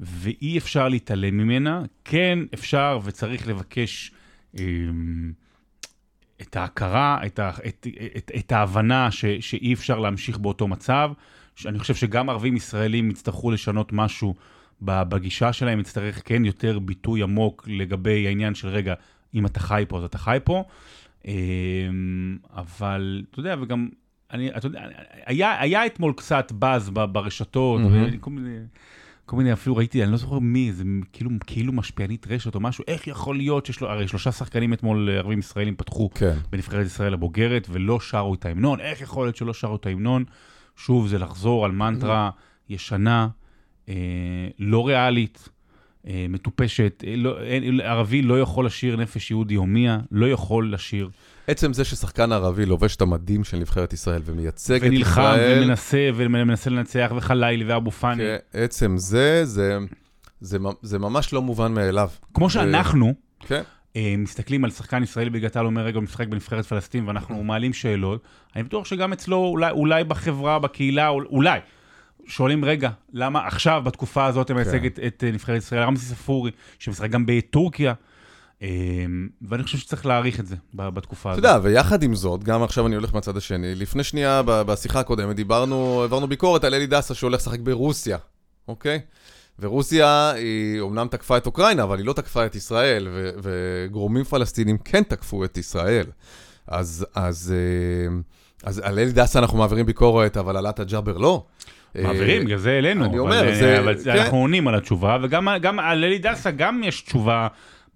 ואי אפשר להתעלם ממנה. כן, אפשר וצריך לבקש אה, את ההכרה, את, ה, את, את, את ההבנה ש, שאי אפשר להמשיך באותו מצב. אני חושב שגם ערבים ישראלים יצטרכו לשנות משהו בגישה שלהם, יצטרך כן יותר ביטוי עמוק לגבי העניין של רגע, אם אתה חי פה, אז אתה חי פה. אמ, אבל, אתה יודע, וגם, אני, אתה יודע, היה, היה אתמול קצת באז ברשתות, mm-hmm. וכל מיני... כל מיני, אפילו ראיתי, אני לא זוכר מי, זה כאילו, כאילו משפיענית רשת או משהו, איך יכול להיות שיש לו, הרי שלושה שחקנים אתמול, אה, ערבים ישראלים, פתחו כן. בנבחרת ישראל הבוגרת ולא שרו את ההמנון, איך יכול להיות שלא שרו את ההמנון? שוב, זה לחזור על מנטרה ישנה, אה, לא ריאלית, אה, מטופשת. אה, לא, אה, ערבי לא יכול לשיר נפש יהודי הומיה, לא יכול לשיר. עצם זה ששחקן ערבי לובש את המדים של נבחרת ישראל ומייצג את ישראל... ונלחם ומנסה, ומנסה לנצח, וחלילי ואבו פאני. כן, עצם זה, זה, זה, זה ממש לא מובן מאליו. כמו שאנחנו, כן. אה, מסתכלים על שחקן ישראלי בגטל, אומר רגע, הוא משחק בנבחרת פלסטין, ואנחנו מעלים שאלות, אני בטוח שגם אצלו, אולי, אולי בחברה, בקהילה, אולי, שואלים, רגע, למה עכשיו, בתקופה הזאת, אתה מייצג כן. את, את נבחרת ישראל? רמזי ספורי, שמשחק גם בטורקיה. אמ, ואני חושב שצריך להעריך את זה בתקופה הזאת. אתה יודע, ויחד עם זאת, גם עכשיו אני הולך מהצד השני, לפני שנייה, בשיחה הקודמת, דיברנו, העברנו ביקורת על אלי דסה שהולך לשחק ברוסיה, אוקיי? ורוסיה היא אומנם תקפה את אוקראינה, אבל היא לא תקפה את ישראל, ו- וגורמים פלסטינים כן תקפו את ישראל. אז, אז, אמ, אז על אלי דסה אנחנו מעבירים ביקורת, אבל על עטה ג'אבר לא. מעבירים, בגלל זה אלינו. אני אומר, אבל, זה... אבל כן. אנחנו עונים על התשובה, וגם על אלי דסה גם יש תשובה.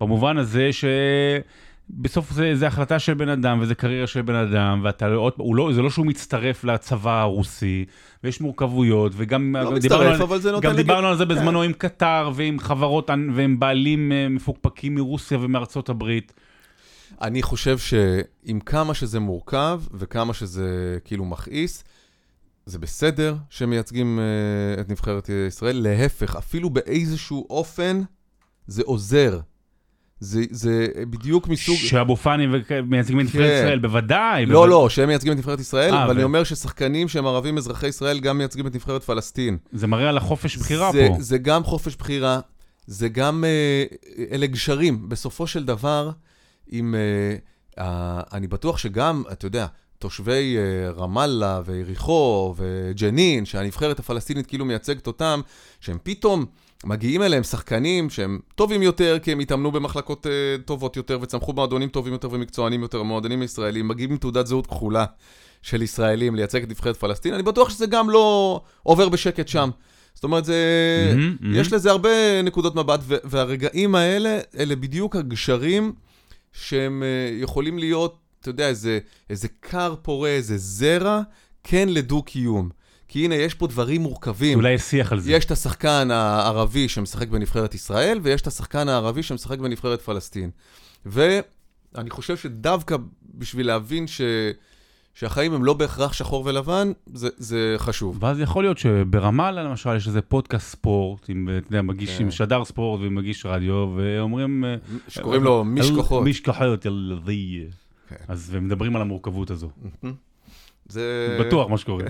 במובן הזה שבסוף זה, זה החלטה של בן אדם וזה קריירה של בן אדם, ואתה לא, הוא לא, זה לא שהוא מצטרף לצבא הרוסי, ויש מורכבויות, וגם לא מצטרף, על, זה. גם דיברנו על זה בזמנו כן. עם קטר ועם חברות ועם בעלים אה, מפוקפקים מרוסיה ומארצות הברית. אני חושב שעם כמה שזה מורכב וכמה שזה כאילו מכעיס, זה בסדר שמייצגים uh, את נבחרת ישראל, להפך, אפילו באיזשהו אופן זה עוזר זה, זה בדיוק מסוג... שאבו פאני מייצגים את נבחרת כן. ישראל, בוודאי. לא. לא, שהם מייצגים את נבחרת ישראל, אה, אבל. אני אומר ששחקנים שהם ערבים אזרחי ישראל גם מייצגים את נבחרת פלסטין. זה מראה על החופש בחירה פה. זה גם חופש בחירה, זה גם... אה, אלה גשרים. בסופו של דבר, אם... אה, אני בטוח שגם, אתה יודע, תושבי רמאללה ויריחו וג'נין, שהנבחרת הפלסטינית כאילו מייצגת אותם, שהם פתאום... מגיעים אליהם שחקנים שהם טובים יותר, כי הם התאמנו במחלקות uh, טובות יותר וצמחו במועדונים טובים יותר ומקצוענים יותר, מועדונים ישראלים, מגיעים עם תעודת זהות כחולה של ישראלים לייצג את נבחרת פלסטין, אני בטוח שזה גם לא עובר בשקט שם. זאת אומרת, זה, mm-hmm, mm-hmm. יש לזה הרבה נקודות מבט, והרגעים האלה, אלה בדיוק הגשרים שהם uh, יכולים להיות, אתה יודע, איזה, איזה כר פורה, איזה זרע, כן לדו-קיום. כי הנה, יש פה דברים מורכבים. אולי יש שיח על זה. יש את השחקן הערבי שמשחק בנבחרת ישראל, ויש את השחקן הערבי שמשחק בנבחרת פלסטין. ואני חושב שדווקא בשביל להבין ש... שהחיים הם לא בהכרח שחור ולבן, זה, זה חשוב. ואז יכול להיות שברמאללה למשל יש איזה פודקאסט ספורט, עם, אתה יודע, מגיש, כן. עם שדר ספורט ומגיש רדיו, ואומרים... שקוראים לו משכחות. משכחות, ילדי. כן. אז, ומדברים על המורכבות הזו. זה... בטוח מה שקורה.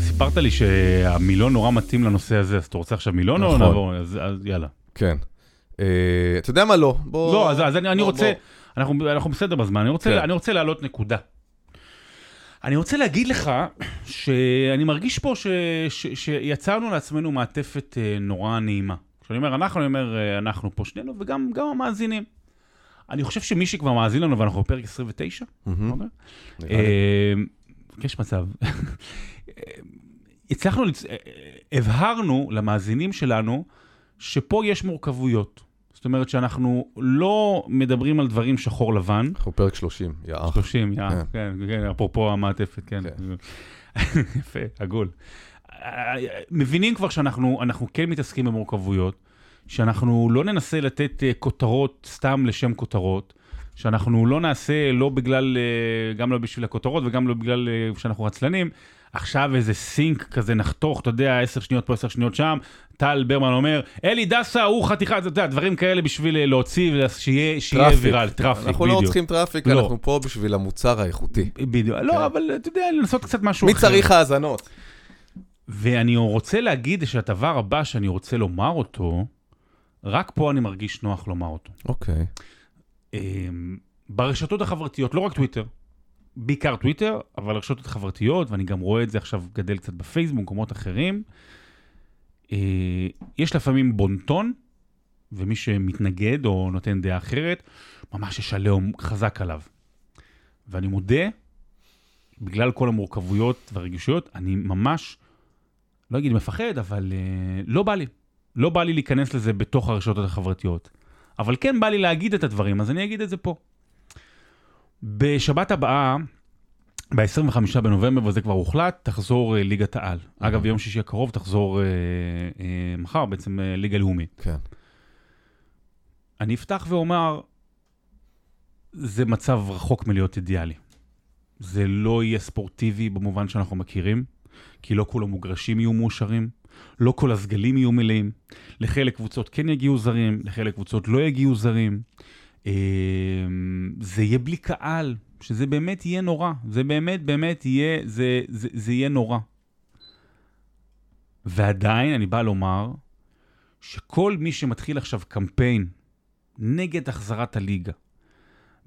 סיפרת לי שהמילון נורא מתאים לנושא הזה, אז אתה רוצה עכשיו מילון או נכון. נעבור? אז יאללה. כן. אה, אתה יודע מה? לא. בוא... לא, אז אני רוצה, אנחנו בסדר בזמן, כן. אני רוצה להעלות נקודה. אני רוצה להגיד לך שאני מרגיש פה שיצרנו לעצמנו מעטפת אה, נורא נעימה. כשאני אומר אנחנו, אני אומר אה, אנחנו פה שנינו, וגם המאזינים. אני חושב שמי שכבר מאזין לנו, ואנחנו בפרק 29, יש מצב. הצלחנו, הבהרנו למאזינים שלנו שפה יש מורכבויות. זאת אומרת שאנחנו לא מדברים על דברים שחור לבן. אנחנו פרק 30, יא אח. 30, יא, כן, כן, כן, אפרופו המעטפת, כן. יפה, עגול. מבינים כבר שאנחנו כן מתעסקים במורכבויות, שאנחנו לא ננסה לתת אה, כותרות סתם לשם כותרות, שאנחנו לא נעשה, לא בגלל, אה, גם לא בשביל הכותרות וגם לא בגלל אה, שאנחנו עצלנים, עכשיו איזה sync כזה נחתוך, אתה יודע, עשר שניות פה, עשר שניות שם, טל ברמן אומר, אלי דסה הוא חתיכה, אתה יודע, דברים כאלה בשביל להוציא, שיהיה, שיהיה ויראלי, traffic, אנחנו לא בדיוק. אנחנו לא צריכים traffic, לא. אנחנו פה בשביל המוצר האיכותי. בדיוק, לא, כן. אבל אתה יודע, לנסות קצת משהו מי אחר. מי צריך האזנות? ואני רוצה להגיד שהדבר הבא שאני רוצה לומר אותו, רק פה אני מרגיש נוח לומר אותו. אוקיי. אמ, ברשתות החברתיות, לא רק טוויטר, בעיקר טוויטר, אבל רשתות חברתיות, ואני גם רואה את זה עכשיו גדל קצת בפייסבוק, במקומות אחרים, אה, יש לפעמים בונטון, ומי שמתנגד או נותן דעה אחרת, ממש יש עליהום חזק עליו. ואני מודה, בגלל כל המורכבויות והרגישויות, אני ממש, לא אגיד מפחד, אבל uh, לא בא לי. לא בא לי להיכנס לזה בתוך הרשתות החברתיות. אבל כן בא לי להגיד את הדברים, אז אני אגיד את זה פה. בשבת הבאה, ב-25 בנובמבר, וזה כבר הוחלט, תחזור uh, ליגת העל. אגב, יום שישי הקרוב תחזור uh, uh, מחר, בעצם uh, ליגה לאומית. כן. אני אפתח ואומר, זה מצב רחוק מלהיות אידיאלי. זה לא יהיה ספורטיבי במובן שאנחנו מכירים, כי לא כל המוגרשים יהיו מאושרים, לא כל הסגלים יהיו מלאים. לחלק קבוצות כן יגיעו זרים, לחלק קבוצות לא יגיעו זרים. אה, זה יהיה בלי קהל, שזה באמת יהיה נורא. זה באמת, באמת יהיה, זה, זה, זה יהיה נורא. ועדיין אני בא לומר שכל מי שמתחיל עכשיו קמפיין נגד החזרת הליגה,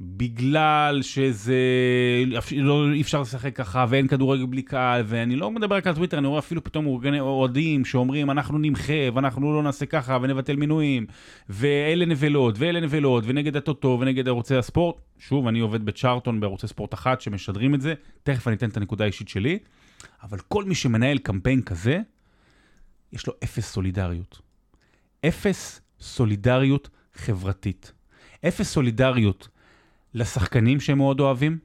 בגלל שזה, לא, אי אפשר לשחק ככה ואין כדורגל בלי קהל, ואני לא מדבר רק על טוויטר, אני רואה אפילו פתאום אוהדים שאומרים אנחנו נמחה ואנחנו לא נעשה ככה ונבטל מינויים, ואלה נבלות ואלה נבלות, ונגד הטוטו ונגד ערוצי הספורט. שוב, אני עובד בצ'ארטון בערוצי ספורט אחת שמשדרים את זה, תכף אני אתן את הנקודה האישית שלי, אבל כל מי שמנהל קמפיין כזה, יש לו אפס סולידריות. אפס סולידריות חברתית. אפס סולידריות לשחקנים שהם מאוד אוהבים,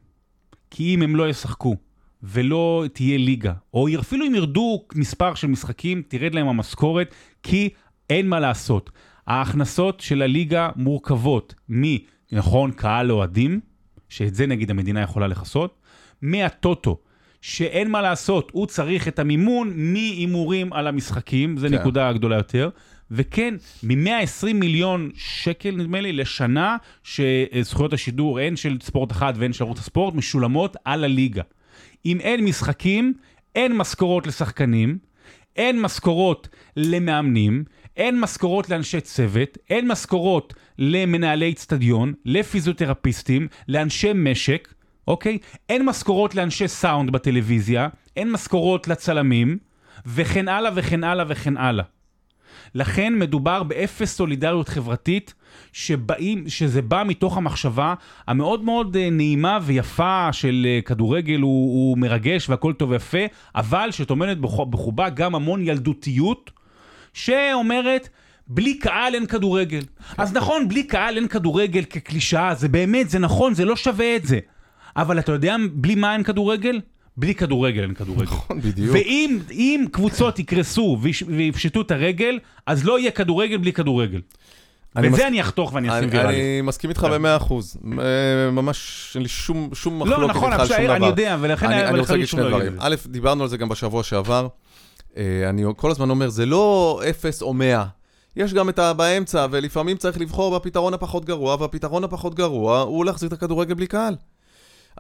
כי אם הם לא ישחקו ולא תהיה ליגה, או אפילו אם ירדו מספר של משחקים, תרד להם המשכורת, כי אין מה לעשות. ההכנסות של הליגה מורכבות מנכון קהל אוהדים, שאת זה נגיד המדינה יכולה לכסות, מהטוטו, שאין מה לעשות, הוא צריך את המימון מהימורים על המשחקים, זו כן. נקודה גדולה יותר. וכן, מ-120 מיליון שקל, נדמה לי, לשנה, שזכויות השידור, הן של ספורט אחד והן של ערוץ הספורט, משולמות על הליגה. אם אין משחקים, אין משכורות לשחקנים, אין משכורות למאמנים, אין משכורות לאנשי צוות, אין משכורות למנהלי אצטדיון, לפיזיותרפיסטים, לאנשי משק, אוקיי? אין משכורות לאנשי סאונד בטלוויזיה, אין משכורות לצלמים, וכן הלאה וכן הלאה וכן הלאה. לכן מדובר באפס סולידריות חברתית, שבאים, שזה בא מתוך המחשבה המאוד מאוד אה, נעימה ויפה של אה, כדורגל הוא, הוא מרגש והכל טוב ויפה, אבל שטומנת בחובה גם המון ילדותיות, שאומרת... בלי קהל אין כדורגל. אז נכון, בלי קהל אין כדורגל כקלישאה, זה באמת, זה נכון, זה לא שווה את זה. אבל אתה יודע בלי מה אין כדורגל? בלי כדורגל אין כדורגל. נכון, בדיוק. ואם קבוצות יקרסו ויפשטו את הרגל, אז לא יהיה כדורגל בלי כדורגל. וזה מס... אני אחתוך ואני אשים ויראלי. אני מסכים איתך במאה אחוז. אה, ממש אין לי שום, שום מחלוקת לא, נכון, איתך על שום דבר. אני יודע, ולכן אני, אני רוצה להגיד שני דברים. א', דיברנו על זה גם בשבוע שעבר. אה, אני כל הזמן אומר, זה לא אפס או מאה. יש גם את הבאמצע, ולפעמים צריך לבחור בפתרון הפחות גרוע, והפתרון הפחות גרוע הוא להחזיר את הכדורגל בלי קהל.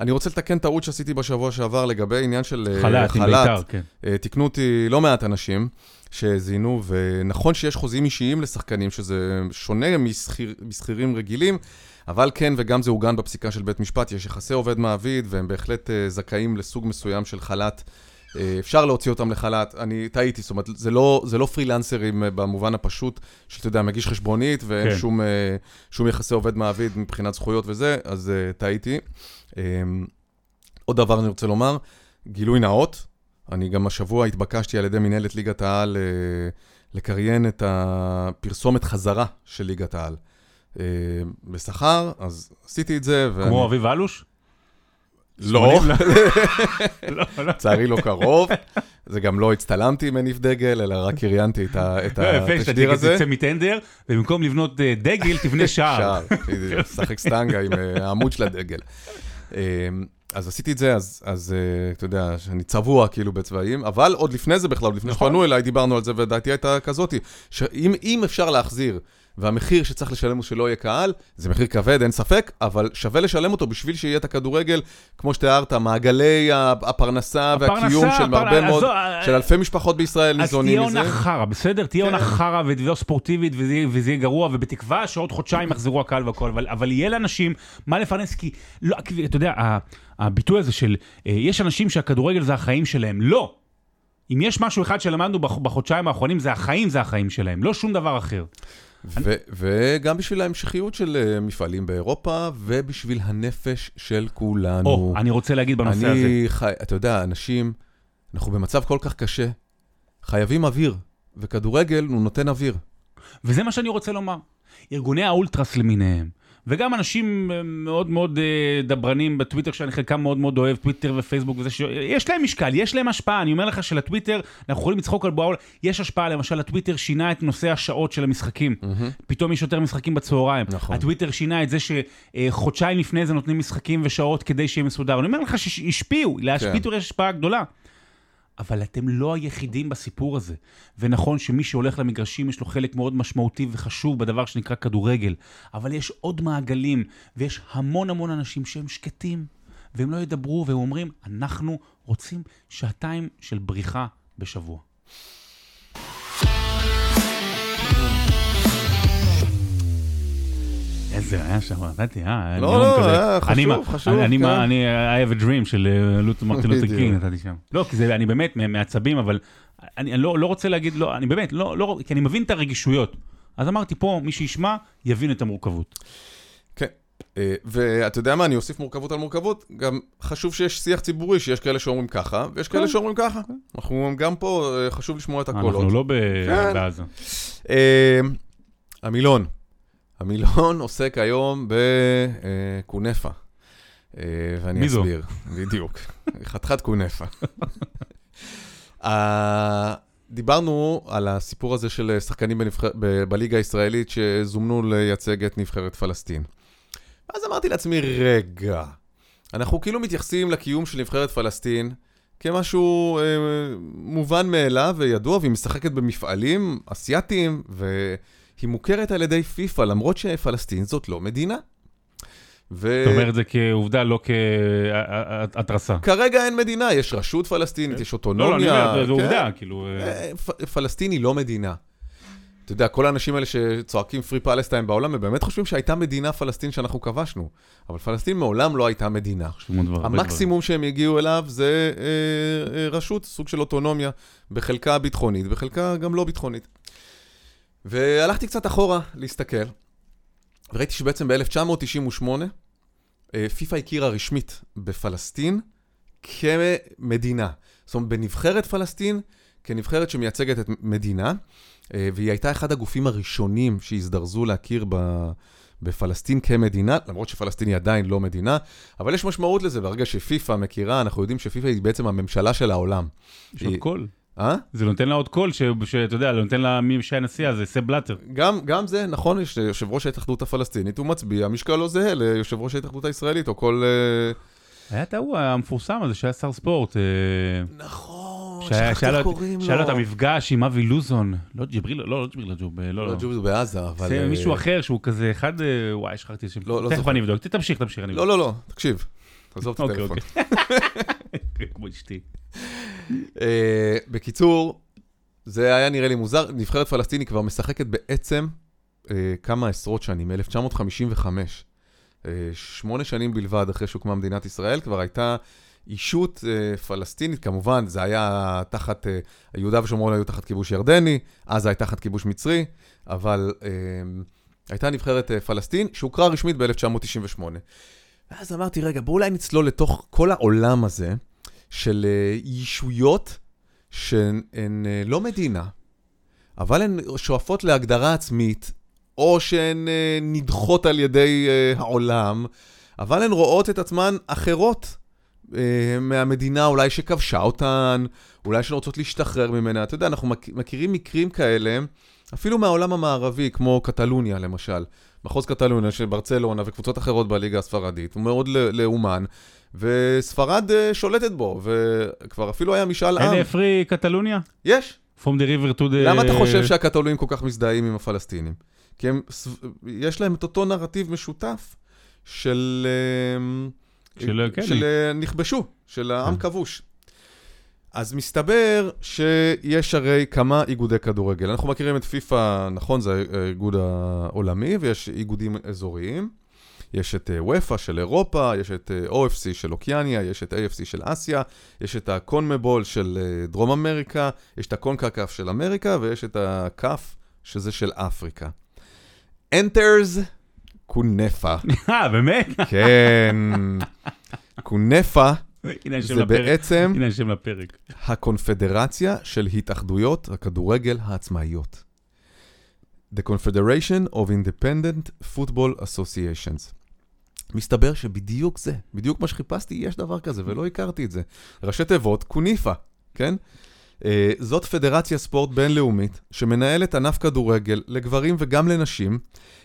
אני רוצה לתקן טעות שעשיתי בשבוע שעבר לגבי עניין של אה, חל"ת. חל"ת, עם בית"ר, כן. אה, תיקנו אותי לא מעט אנשים שהזינו, ונכון שיש חוזים אישיים לשחקנים, שזה שונה משכירים רגילים, אבל כן, וגם זה עוגן בפסיקה של בית משפט, יש יחסי עובד מעביד, והם בהחלט אה, זכאים לסוג מסוים של חל"ת. אפשר להוציא אותם לחל"ת, אני טעיתי, זאת אומרת, זה לא, זה לא פרילנסרים במובן הפשוט, שאתה יודע, מגיש חשבונית ואין כן. שום, שום יחסי עובד מעביד מבחינת זכויות וזה, אז טעיתי. עוד דבר אני רוצה לומר, גילוי נאות, אני גם השבוע התבקשתי על ידי מנהלת ליגת העל אה, לקריין את הפרסומת חזרה של ליגת העל. אה, בשכר, אז עשיתי את זה. כמו אביב אלוש? לא, לצערי לא קרוב. זה גם לא הצטלמתי עם הניף דגל, אלא רק קריינתי את התשדיר הזה. יפה, שאתה מטנדר, ובמקום לבנות אה, דגל, תבנה שער. שער, שחק סטנגה עם העמוד של הדגל. אמ, אז עשיתי את זה, אז, אז אה, אתה יודע, שאני צבוע כאילו בצבעים, אבל עוד לפני זה בכלל, לפני נכון. שפנו אליי, דיברנו על זה, ודעתי הייתה כזאתי, שאם אפשר להחזיר והמחיר שצריך לשלם הוא שלא יהיה קהל, זה מחיר כבד, אין ספק, אבל שווה לשלם אותו בשביל שיהיה את הכדורגל, כמו שתיארת, מעגלי הפרנסה והקיום של הרבה מאוד, של אלפי משפחות בישראל אז ניזונים תהיה מזה. עונה חרא, בסדר? תהיה כן. עונה חרא ולא ספורטיבית וזה יהיה- גרוע, ובתקווה שעוד חודשיים יחזרו הקהל והכל, אבל, יהיה לאנשים מה לפרנס, כי, לא, אתה יודע, הביטוי הזה של, אה, יש אנשים שהכדורגל זה החיים שלהם, לא. אם יש משהו אחד שלמדנו בח- בחודשיים האחרונים, זה החיים זה החיים שלהם, לא שום דבר אחר. וגם בשביל ההמשכיות של אה, מפעלים באירופה, ובשביל הנפש של כולנו. או, אני רוצה להגיד בנושא הזה. אני חי... אתה יודע, אנשים, אנחנו במצב כל כך קשה, חייבים אוויר, וכדורגל הוא נותן אוויר. וזה מה שאני רוצה לומר. ארגוני האולטרס למיניהם, וגם אנשים מאוד מאוד אה, דברנים בטוויטר, שאני חלקם מאוד מאוד אוהב, טוויטר ופייסבוק וזה, ש... יש להם משקל, יש להם השפעה. אני אומר לך שלטוויטר, אנחנו יכולים לצחוק על בואו, יש השפעה, למשל, הטוויטר שינה את נושא השעות של המשחקים. פתאום יש יותר משחקים בצהריים. נכון. הטוויטר שינה את זה שחודשיים לפני זה נותנים משחקים ושעות כדי שיהיה מסודר. אני אומר לך שהשפיעו, לטוויטר יש השפעה גדולה. אבל אתם לא היחידים בסיפור הזה. ונכון שמי שהולך למגרשים יש לו חלק מאוד משמעותי וחשוב בדבר שנקרא כדורגל, אבל יש עוד מעגלים, ויש המון המון אנשים שהם שקטים, והם לא ידברו, והם אומרים, אנחנו רוצים שעתיים של בריחה בשבוע. איזה היה שם, נתתי, אה? לא, לא. היה חשוב, מה- חשוב, אני- אני כן. אני, I have a dream של אה, לות- מרטין לותר בדיוק. קינג נתתי שם. לא, כי זה, אני באמת מעצבים, אבל אני לא לא רוצה להגיד, לא, אני באמת, לא, לא, כי אני מבין את הרגישויות. אז אמרתי, פה, מי שישמע, יבין את המורכבות. כן. אה, ואתה יודע מה, אני אוסיף מורכבות על מורכבות, גם חשוב שיש שיח ציבורי, שיש כאלה שאומרים ככה, ויש כאלה כן. שאומרים ככה. אנחנו גם פה, אה, חשוב לשמוע את הקולות. אנחנו לא. בעזה. אה, המילון. המילון עוסק היום בקונפה. אה, ואני מי זו? אסביר. בדיוק. חתיכת קונפה. אה, דיברנו על הסיפור הזה של שחקנים בנבחר... ב- בליגה הישראלית שזומנו לייצג את נבחרת פלסטין. אז אמרתי לעצמי, רגע, אנחנו כאילו מתייחסים לקיום של נבחרת פלסטין כמשהו אה, מובן מאליו וידוע, והיא משחקת במפעלים אסייתיים, והיא מוכרת על ידי פיפ"א, למרות שפלסטין זאת לא מדינה. ו... אתה אומר את זה כעובדה, לא כהתרסה. כרגע אין מדינה, יש רשות פלסטינית, יש לא, לא, אני אוטונומיה. אומר, זו כן. עובדה, כאילו... אה, אה, פלסטין היא לא מדינה. אתה יודע, כל האנשים האלה שצועקים פרי פלסטיין בעולם, הם באמת חושבים שהייתה מדינה פלסטין שאנחנו כבשנו. אבל פלסטין מעולם לא הייתה מדינה. המקסימום שהם הגיעו אליו זה אה, אה, רשות, סוג של אוטונומיה, בחלקה ביטחונית, בחלקה גם לא ביטחונית. והלכתי קצת אחורה להסתכל, וראיתי שבעצם ב-1998, אה, פיפ"א הכירה רשמית בפלסטין כמדינה. זאת אומרת, בנבחרת פלסטין, כנבחרת שמייצגת את מדינה, אה, והיא הייתה אחד הגופים הראשונים שהזדרזו להכיר ב... בפלסטין כמדינה, למרות שפלסטין היא עדיין לא מדינה, אבל יש משמעות לזה, ברגע שפיפ"א מכירה, אנחנו יודעים שפיפ"א היא בעצם הממשלה של העולם. יש היא- קול. אה? זה נותן לה עוד קול, שאתה יודע, נותן לה מי שהיה נשיא אז, זה ספ בלאטר. גם, גם זה, נכון, יש יושב ראש ההתאחדות הפלסטינית, הוא מצביע, משקל לא זהה ליושב ראש ההתאחדות הישראלית, או כל... אה, היה את ההוא המפורסם הזה שהיה שר ספורט. אה, נכון, שכחתי איך קוראים לו. שהיה לו את המפגש עם אבי לוזון. לא ג'יבריל, לא, לא ג'יבריל רג'וב, לא, לא, לא. ג'וב זה בעזה, אבל... זה אה, מישהו אחר שהוא כזה אחד, אה, וואי, שכחתי השם. לא, לא תכף. אני אבדוק, תמשיך, תמשיך, אני לא, לא, לא, תקשיב, עזוב את אוקיי, הטלפון. כמו אשתי. אה, בקיצור, זה היה נראה לי מוזר, נבחרת פלסטין היא כבר משחקת בעצם אה, כמה עשרות שנים, מ-1955. אה, שמונה שנים בלבד אחרי שהוקמה מדינת ישראל, כבר הייתה אישות פלסטינית, כמובן, זה היה תחת, יהודה ושומרון היו תחת כיבוש ירדני, עזה הייתה תחת כיבוש מצרי, אבל הייתה נבחרת פלסטין שהוכרה רשמית ב-1998. ואז אמרתי, רגע, בואו אולי נצלול לתוך כל העולם הזה של אה, ישויות שהן אה, לא מדינה, אבל הן שואפות להגדרה עצמית, או שהן אה, נדחות על ידי העולם, אבל הן רואות את עצמן אחרות מהמדינה אולי שכבשה אותן, אולי שהן רוצות להשתחרר ממנה. אתה יודע, אנחנו מכ- מכירים מקרים כאלה, אפילו מהעולם המערבי, כמו קטלוניה למשל. מחוז קטלוניה של ברצלונה וקבוצות אחרות בליגה הספרדית, הוא מאוד לאומן, וספרד אה, שולטת בו, וכבר אפילו היה משאל עם. אין פרי קטלוניה? יש. From the river to the... למה אתה חושב שהקתולים כל כך מזדהים עם הפלסטינים? כי הם, יש להם את אותו נרטיב משותף של... אה, של- כן. של אה, נכבשו, של העם כן. כבוש. אז מסתבר שיש הרי כמה איגודי כדורגל. אנחנו מכירים את פיפ"א, נכון, זה האיגוד העולמי, ויש איגודים אזוריים. יש את אה, וופא של אירופה, יש את אה, OFC של אוקיאניה, יש את AFC של אסיה, יש את הקונמבול של אה, דרום אמריקה, יש את הקונקקף של אמריקה, ויש את הקאף, שזה של אפריקה. Enters קונפה. אה, באמת? כן. קונפה זה. בעצם הנה השם לפרק. הקונפדרציה של התאחדויות הכדורגל העצמאיות. The Confederation of Independent Football Associations. מסתבר שבדיוק זה, בדיוק מה שחיפשתי, יש דבר כזה, ולא הכרתי את זה. ראשי תיבות, קוניפה, כן? Uh, זאת פדרציה ספורט בינלאומית שמנהלת ענף כדורגל לגברים וגם לנשים,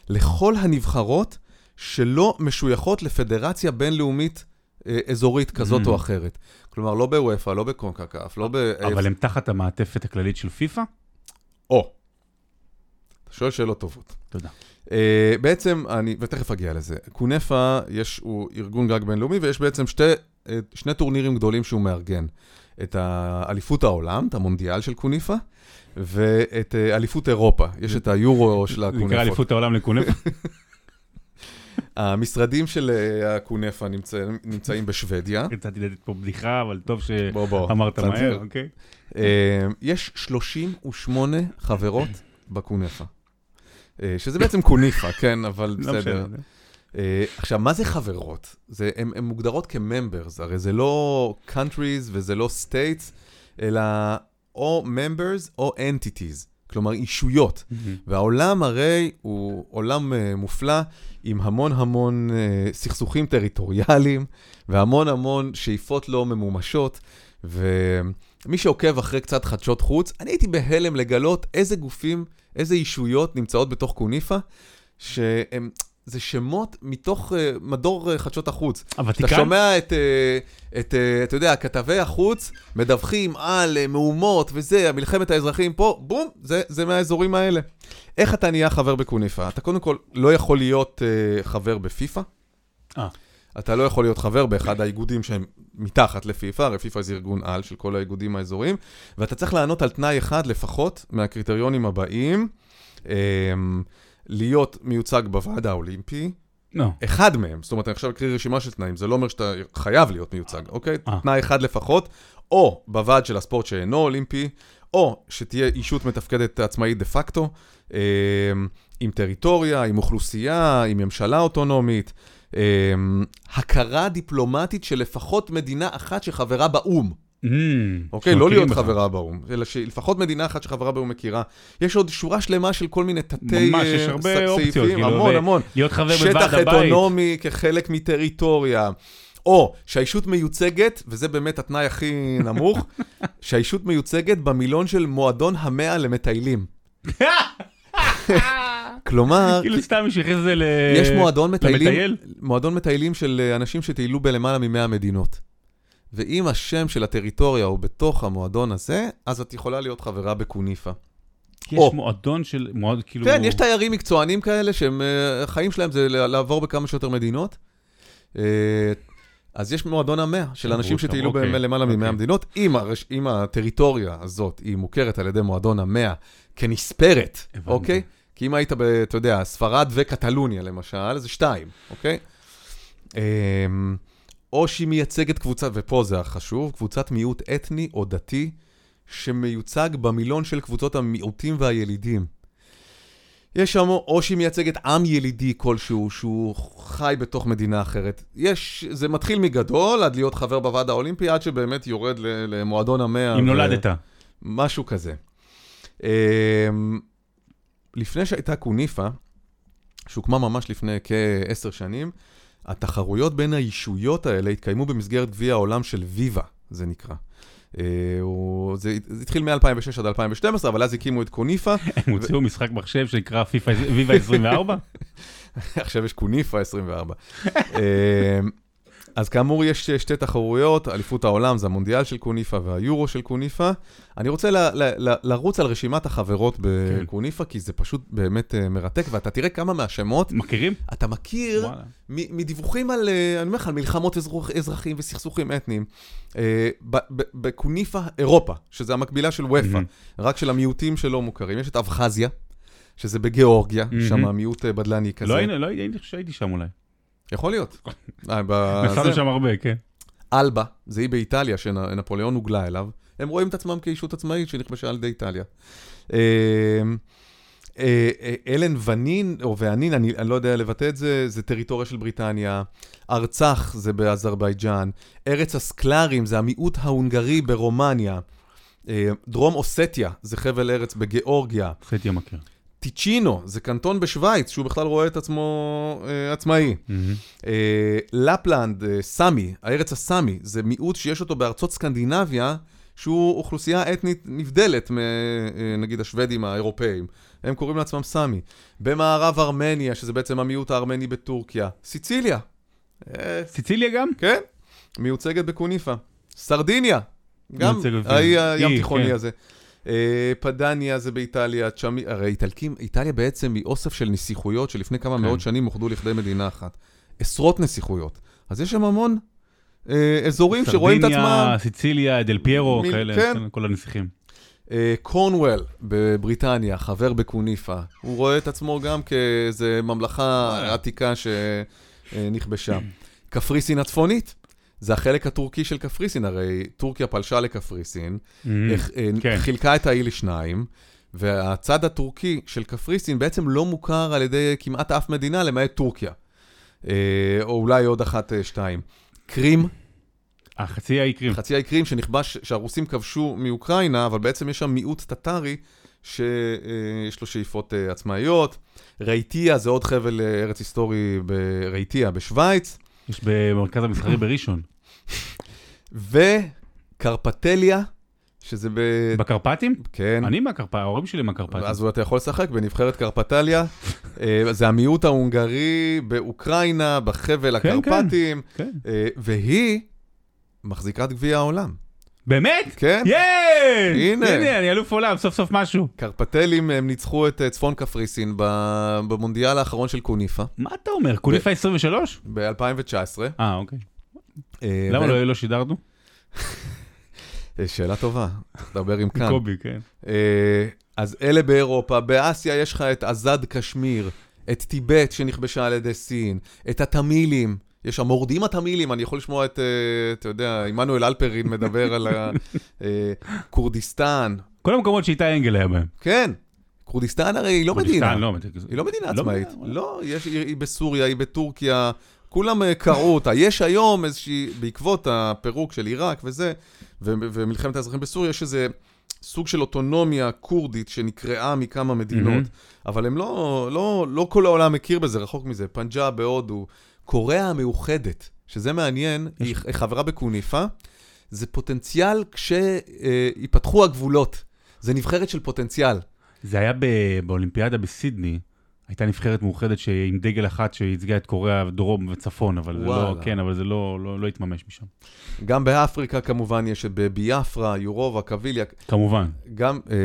לכל הנבחרות שלא משויכות לפדרציה בינלאומית uh, אזורית כזאת Mm. או אחרת. כלומר, לא בוופא, לא בקונקקף, לא ב... אבל הם תחת המעטפת הכללית של פיפא? או. אתה שואל שאלות טובות. תודה. Uh, בעצם, אני, ותכף אגיע לזה, קונפה יש, הוא ארגון גג בינלאומי, ויש בעצם שתי, אה, שני טורנירים גדולים שהוא מארגן. את האליפות העולם, את המונדיאל של קוניפה, ואת אה, אליפות אירופה. יש את היורו של זה נקרא. אליפות העולם לקונפה? המשרדים של אה, הקונפה נמצא, נמצאים בשוודיה. רציתי לתת פה בדיחה, אבל טוב. שאמרת. מהר, אוקיי? אה, יש 38 חברות בקונפה. אה, שזה בעצם קוניפה, כן, אבל לא בסדר. אה, עכשיו, מה זה חברות? הן מוגדרות כממברס, הרי זה לא countries וזה לא states, אלא או members או entities, כלומר אישויות. מהמם. והעולם הרי הוא עולם uh, מופלא, עם המון המון uh, סכסוכים טריטוריאליים, והמון המון שאיפות לא ממומשות, ומי שעוקב אחרי קצת חדשות חוץ, אני הייתי בהלם לגלות איזה גופים, איזה אישויות נמצאות בתוך קוניפה, שהם... זה שמות מתוך uh, מדור uh, חדשות החוץ. אתה הוותיקן? שומע את, uh, את uh, אתה יודע, כתבי החוץ מדווחים על uh, מהומות וזה, מלחמת האזרחים פה, בום, זה, זה מהאזורים האלה. איך אתה נהיה חבר בקוניפה? אתה קודם כל לא יכול להיות uh, חבר בפיפ"א. אה. אתה לא יכול להיות חבר באחד האיגודים שהם מתחת לפיפ"א, הרי פיפ"א זה ארגון על של כל האיגודים האזוריים, ואתה צריך לענות על תנאי אחד לפחות מהקריטריונים הבאים, um, להיות מיוצג בוועד האולימפי, לא. אחד מהם, זאת אומרת, אני עכשיו אקריא רשימה של תנאים, זה לא אומר שאתה חייב להיות מיוצג, אוקיי? אה. תנאי אחד לפחות, או בוועד של הספורט שאינו אולימפי, או שתהיה אישות מתפקדת עצמאית דה פקטו, אה, עם טריטוריה, עם אוכלוסייה, עם ממשלה אוטונומית, אה, הכרה דיפלומטית של לפחות מדינה אחת שחברה באו"ם. אמ, אוקיי? לא להיות. חברה באו"ם, אלא שלפחות מדינה אחת שחברה באו"ם מכירה. יש עוד שורה שלמה של כל מיני תתי ממש, יש אה, הרבה אופציות, כאילו, המון המון. להיות חבר שטח בוועד הבית. אוטונומי כחלק מטריטוריה. או שהאישות מיוצגת, וזה באמת התנאי הכי נמוך, שהאישות מיוצגת במילון של מועדון המאה למטיילים. כלומר, כאילו סתם מישהו הכניס את זה ל... יש מועדון מטיילים, למטייל? מועדון מטיילים של אה, אנשים שטיילו בלמעלה מ-100 מדינות. ואם השם של הטריטוריה הוא בתוך המועדון הזה, אז את יכולה להיות חברה בקוניפה. יש או. מועדון של... מועד כאילו... כן, יש תיירים מקצוענים כאלה שהם, אה, החיים שלהם זה לעבור בכמה שיותר מדינות. אז יש מועדון המאה של עברו אנשים שטיילו אוקיי, בלמעלה מ-100 אוקיי. מדינות. אם, הרש... אם הטריטוריה הזאת היא מוכרת על ידי מועדון המאה כנספרת, הבנתי. אוקיי? כי אם היית, ב, אתה יודע, ספרד וקטלוניה למשל, זה שתיים, אוקיי? אמ, או שהיא מייצגת קבוצה, ופה זה החשוב, קבוצת מיעוט אתני או דתי, שמיוצג במילון של קבוצות המיעוטים והילידים. יש שם או שהיא מייצגת עם ילידי כלשהו, שהוא חי בתוך מדינה אחרת. יש, זה מתחיל מגדול, עד להיות חבר בוועד האולימפי, עד שבאמת יורד למועדון המאה. אם ו- נולדת. משהו כזה. אמ, לפני שהייתה קוניפה, שהוקמה ממש לפני כעשר שנים, התחרויות בין הישויות האלה התקיימו במסגרת גביע העולם של ויבה, זה נקרא. אה, הוא- זה זה התחיל מ-2006 עד 2012, אבל אז הקימו את קוניפה, הם הוציאו משחק מחשב שנקרא פיפא ויבה 24? עכשיו יש קוניפה 24. אז כאמור, יש שתי תחרויות, אליפות העולם זה המונדיאל של קוניפה והיורו של קוניפה. אני רוצה ל- ל- ל- לרוץ על רשימת החברות בקוניפה, כי זה פשוט באמת אה, מרתק, ואתה תראה כמה מהשמות, מכירים? אתה מכיר. מ- מדיווחים על, אה, אני אומר לך, על מלחמות אזרוח- אזרחים וסכסוכים אתניים. אה, ב- ב- בקוניפה אירופה, שזה המקבילה של וופא. רק של המיעוטים שלא מוכרים. יש את אבחזיה, שזה בגיאורגיה. שם המיעוט אה, בדלני כזה. לא לא הייתי, אני חושב שהייתי שם אולי. יכול להיות. אה, נסענו. שם הרבה, כן. אלבה, זה אי באיטליה שנפוליאון הוגלה אליו, הם רואים את עצמם כישות עצמאית שנכבשה על ידי איטליה. אה, אה, אה, אלן ונין, או ואנין, אני, אני לא יודע לבטא את זה, זה טריטוריה של בריטניה. ארצח זה באזרבייג'אן. ארץ הסקלרים זה המיעוט ההונגרי ברומניה. דרום אוסטיה זה חבל ארץ בגיאורגיה. חצי מכיר. טיצ'ינו זה קנטון בשוויץ, שהוא בכלל רואה את עצמו אה, עצמאי. מהמם. אה, לפלנד, אה, סאמי, הארץ הסאמי, זה מיעוט שיש אותו בארצות סקנדינביה, שהוא אוכלוסייה אתנית נבדלת מנגיד השוודים האירופאים. הם קוראים לעצמם סאמי. במערב ארמניה, שזה בעצם המיעוט הארמני בטורקיה. סיציליה. אה, סיציליה גם? כן, מיוצגת בקוניפה. סרדיניה, גם. האי הים תיכוני כן. הזה. אה, פדניה זה באיטליה, צ'מי, הרי איטלקים, איטליה בעצם היא אוסף של נסיכויות שלפני כמה כן. מאות שנים אוחדו לכדי מדינה אחת. עשרות נסיכויות. אז יש שם המון אה, אזורים שרואים את עצמם. סרדיניה, סיציליה, דל פיירו, כאלה, כן. כן, כל הנסיכים. אה, קורנוול בבריטניה, חבר בקוניפה, הוא רואה את עצמו גם כאיזה ממלכה וואלה. עתיקה שנכבשה. קפריסין הצפונית, זה החלק הטורקי של קפריסין, הרי טורקיה פלשה לקפריסין. איך- אה, כן. חילקה את האי לשניים, והצד הטורקי של קפריסין בעצם לא מוכר על ידי כמעט אף מדינה למעט טורקיה. אה, או אולי עוד אחת, אה, שתיים. קרים, החצי האי קרים. חצי האי קרים שנכבש, שהרוסים כבשו מאוקראינה, אבל בעצם יש שם מיעוט טטרי שיש לו שאיפות עצמאיות. רייטיה זה עוד חבל ארץ היסטורי ברייטיה בשוויץ, יש במרכז המסחרי בראשון. וקרפטליה, שזה ב... בקרפטים? כן. אני מהקרפטים, ההורים שלי מהקרפטים. אז אתה יכול לשחק בנבחרת קרפטליה. אה, זה המיעוט ההונגרי באוקראינה, בחבל כן, הקרפטים, כן. אה, והיא מחזיקת גביע העולם. באמת? כן? יאיי! הנה. הנה, אני אלוף עולם, סוף סוף משהו. קרפטלים הם ניצחו את אה, צפון קפריסין במונדיאל האחרון של קוניפה מה אתה אומר? קוניפה 23? ב-2019. אה, אוקיי. אה, למה לא לא שידרנו? אה, שאלה טובה, דבר עם כאן. קובי, כן. אה, אז אלה באירופה, באסיה יש לך את עזד קשמיר, את טיבט שנכבשה על ידי סין, את התמילים, יש המורדים התמילים, אני יכול לשמוע את, אתה יודע, עמנואל אלפרין מדבר על כורדיסטן. כל המקומות שאיתי אנגל היה בהם. כן, כורדיסטן הרי היא לא מדינה. כורדיסטן, לא, היא לא מדינה לא עצמאית. לא, יש, היא בסוריה, היא בטורקיה, כולם אה, קראו אותה. יש היום איזושהי, בעקבות הפירוק של עיראק וזה, ו- ומלחמת האזרחים בסוריה, יש איזה סוג של אוטונומיה כורדית שנקרעה מכמה מדינות, מהמם. אבל הם לא, לא, לא כל העולם מכיר בזה, רחוק מזה. פנג'אב בהודו, קוריאה המאוחדת, שזה מעניין, היא חברה בקוניפה, זה פוטנציאל כשיפתחו הגבולות. זה נבחרת של פוטנציאל. זה היה ב- באולימפיאדה בסידני, הייתה נבחרת מאוחדת עם דגל אחת שייצגה את קוריאה דרום וצפון, אבל זה לא, וואלה. כן, אבל זה לא, לא, לא התממש משם. גם באפריקה כמובן יש את ביאפרה, יורובה, קביליה, כמובן. גם, אה,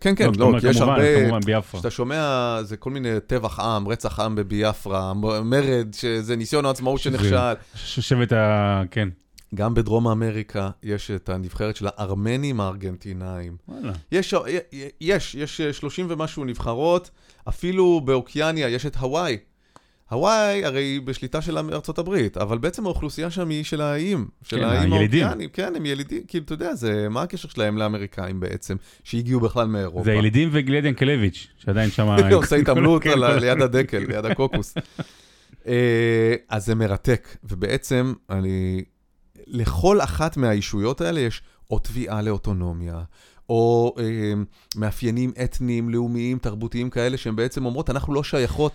כן, כן, כשאתה לא, אומר כי יש כמובן, הרבה, כמובן, ביפרה. כשאתה שומע, זה כל מיני טבח עם, רצח עם בביאפרה, מרד, שזה ניסיון העצמאות שנכשל. ש- שבט ה... כן. גם בדרום אמריקה יש את הנבחרת של הארמנים הארגנטינאים. וואלה. יש, יש, יש 30 ומשהו נבחרות, אפילו באוקיאניה יש את הוואי. הוואי הרי היא בשליטה של ארצות הברית, אבל בעצם האוכלוסייה שם היא של האיים, של כן, האיים. האוקיאנים. כן, הם ילידים, כאילו, אתה יודע, זה, מה הקשר שלהם לאמריקאים בעצם, שהגיעו בכלל מאירופה? זה הילידים וגלד ינקלביץ', שעדיין שם... עושה התעמלות כן, על ליד הדקל, ליד הקוקוס. אה, אז זה מרתק, ובעצם אני... לכל אחת מהישויות האלה יש או תביעה לאוטונומיה, או אה, מאפיינים אתניים, לאומיים, תרבותיים כאלה, שהן בעצם אומרות, אנחנו לא שייכות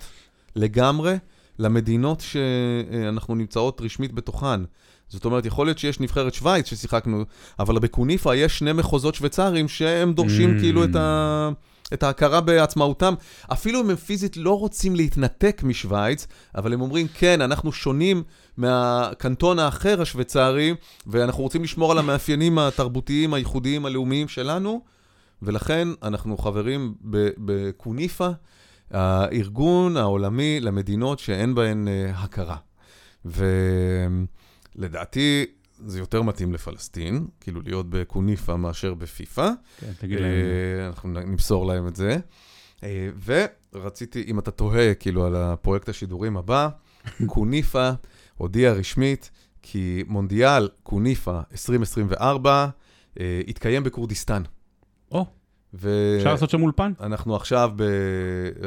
לגמרי למדינות שאנחנו נמצאות רשמית בתוכן. זאת אומרת, יכול להיות שיש נבחרת שווייץ ששיחקנו, אבל בקוניפה יש שני מחוזות שוויצריים שהם דורשים Mm. כאילו את, ה... את ההכרה בעצמאותם. אפילו אם הם פיזית לא רוצים להתנתק משוויץ, אבל הם אומרים, כן, אנחנו שונים מהקנטון האחר השוויצרי, ואנחנו רוצים לשמור על המאפיינים התרבותיים, הייחודיים, הלאומיים שלנו, ולכן אנחנו חברים בקוניפה, הארגון העולמי למדינות שאין בהן אה, הכרה. ולדעתי, זה יותר מתאים לפלסטין, כאילו להיות בקוניפה מאשר בפיפ"א. כן, תגיד להם. אה, אנחנו נמסור להם את זה. אה, ורציתי, אם אתה תוהה כאילו על הפרויקט השידורים הבא, קוניפה הודיע רשמית כי מונדיאל קוניפה 2024 אה, יתקיים בכורדיסטן. או, ו... אפשר לעשות שם אולפן? אנחנו עכשיו, ב...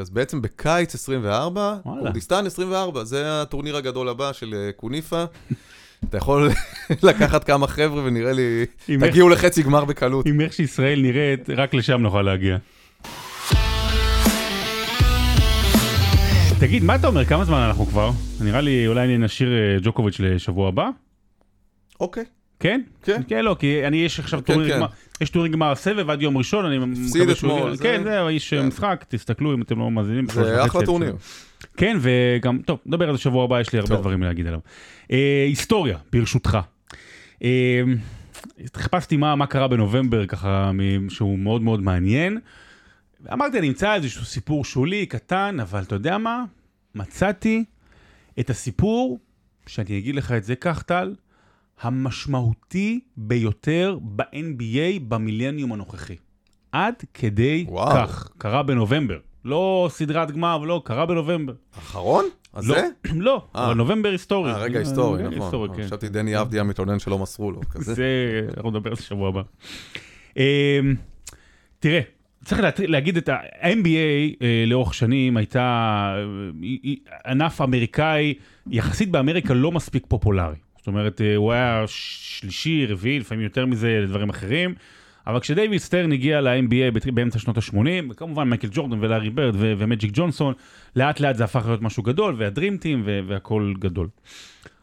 אז בעצם בקיץ 24, וואלה. כורדיסטן 24, זה הטורניר הגדול הבא של קוניפה. אתה יכול לקחת כמה חבר'ה ונראה לי, עם איך- תגיעו לחצי גמר בקלות. עם איך שישראל נראית, רק לשם נוכל להגיע. תגיד, מה אתה אומר? כמה זמן אנחנו כבר? נראה לי אולי נשאיר אה, ג'וקוביץ' לשבוע הבא? אוקיי. כן? כן. כן, לא, כי אני, יש עכשיו כן, טורניר כן. גמר, יש טורניר גמר סבב עד יום ראשון, אני מקווה שהוא... אתמול, יגיע. זה- כן, זהו, איש כן. משחק, תסתכלו אם אתם לא מאזינים. זה אחלה טורניר. כן, וגם, טוב, נדבר על זה שבוע הבא, יש לי הרבה טוב. דברים להגיד עליו. אה, היסטוריה, ברשותך. אה, חיפשתי מה, מה קרה בנובמבר, ככה, שהוא מאוד מאוד מעניין. אמרתי, אני אמצא איזשהו סיפור שולי, קטן, אבל אתה יודע מה? מצאתי את הסיפור, שאני אגיד לך את זה כך, טל, המשמעותי ביותר ב-NBA במילניום הנוכחי. עד כדי וואו. כך, קרה בנובמבר. לא סדרת גמר, ולא, קרה בנובמבר. אחרון? אז לא, זה? לא, אה. אבל נובמבר היסטורי. אה, רגע היסטורי, רגע נכון. כן. חשבתי דני אבדיה מתלונן שלא מסרו לו, כזה. זה, אנחנו נדבר על זה שבוע הבא. אמ, תראה, צריך להגיד את ה-NBA אה, לאורך שנים הייתה אה, ענף אמריקאי, יחסית באמריקה לא מספיק פופולרי. זאת אומרת, אה, הוא היה שלישי, רביעי, לפעמים יותר מזה לדברים אחרים. אבל כשדייוויד סטרן הגיע ל-NBA באמצע שנות ה-80, וכמובן מייקל ג'ורדן ולארי בירד ו- ומג'יק ג'ונסון, לאט לאט זה הפך להיות משהו גדול, והדרימטים והכל גדול.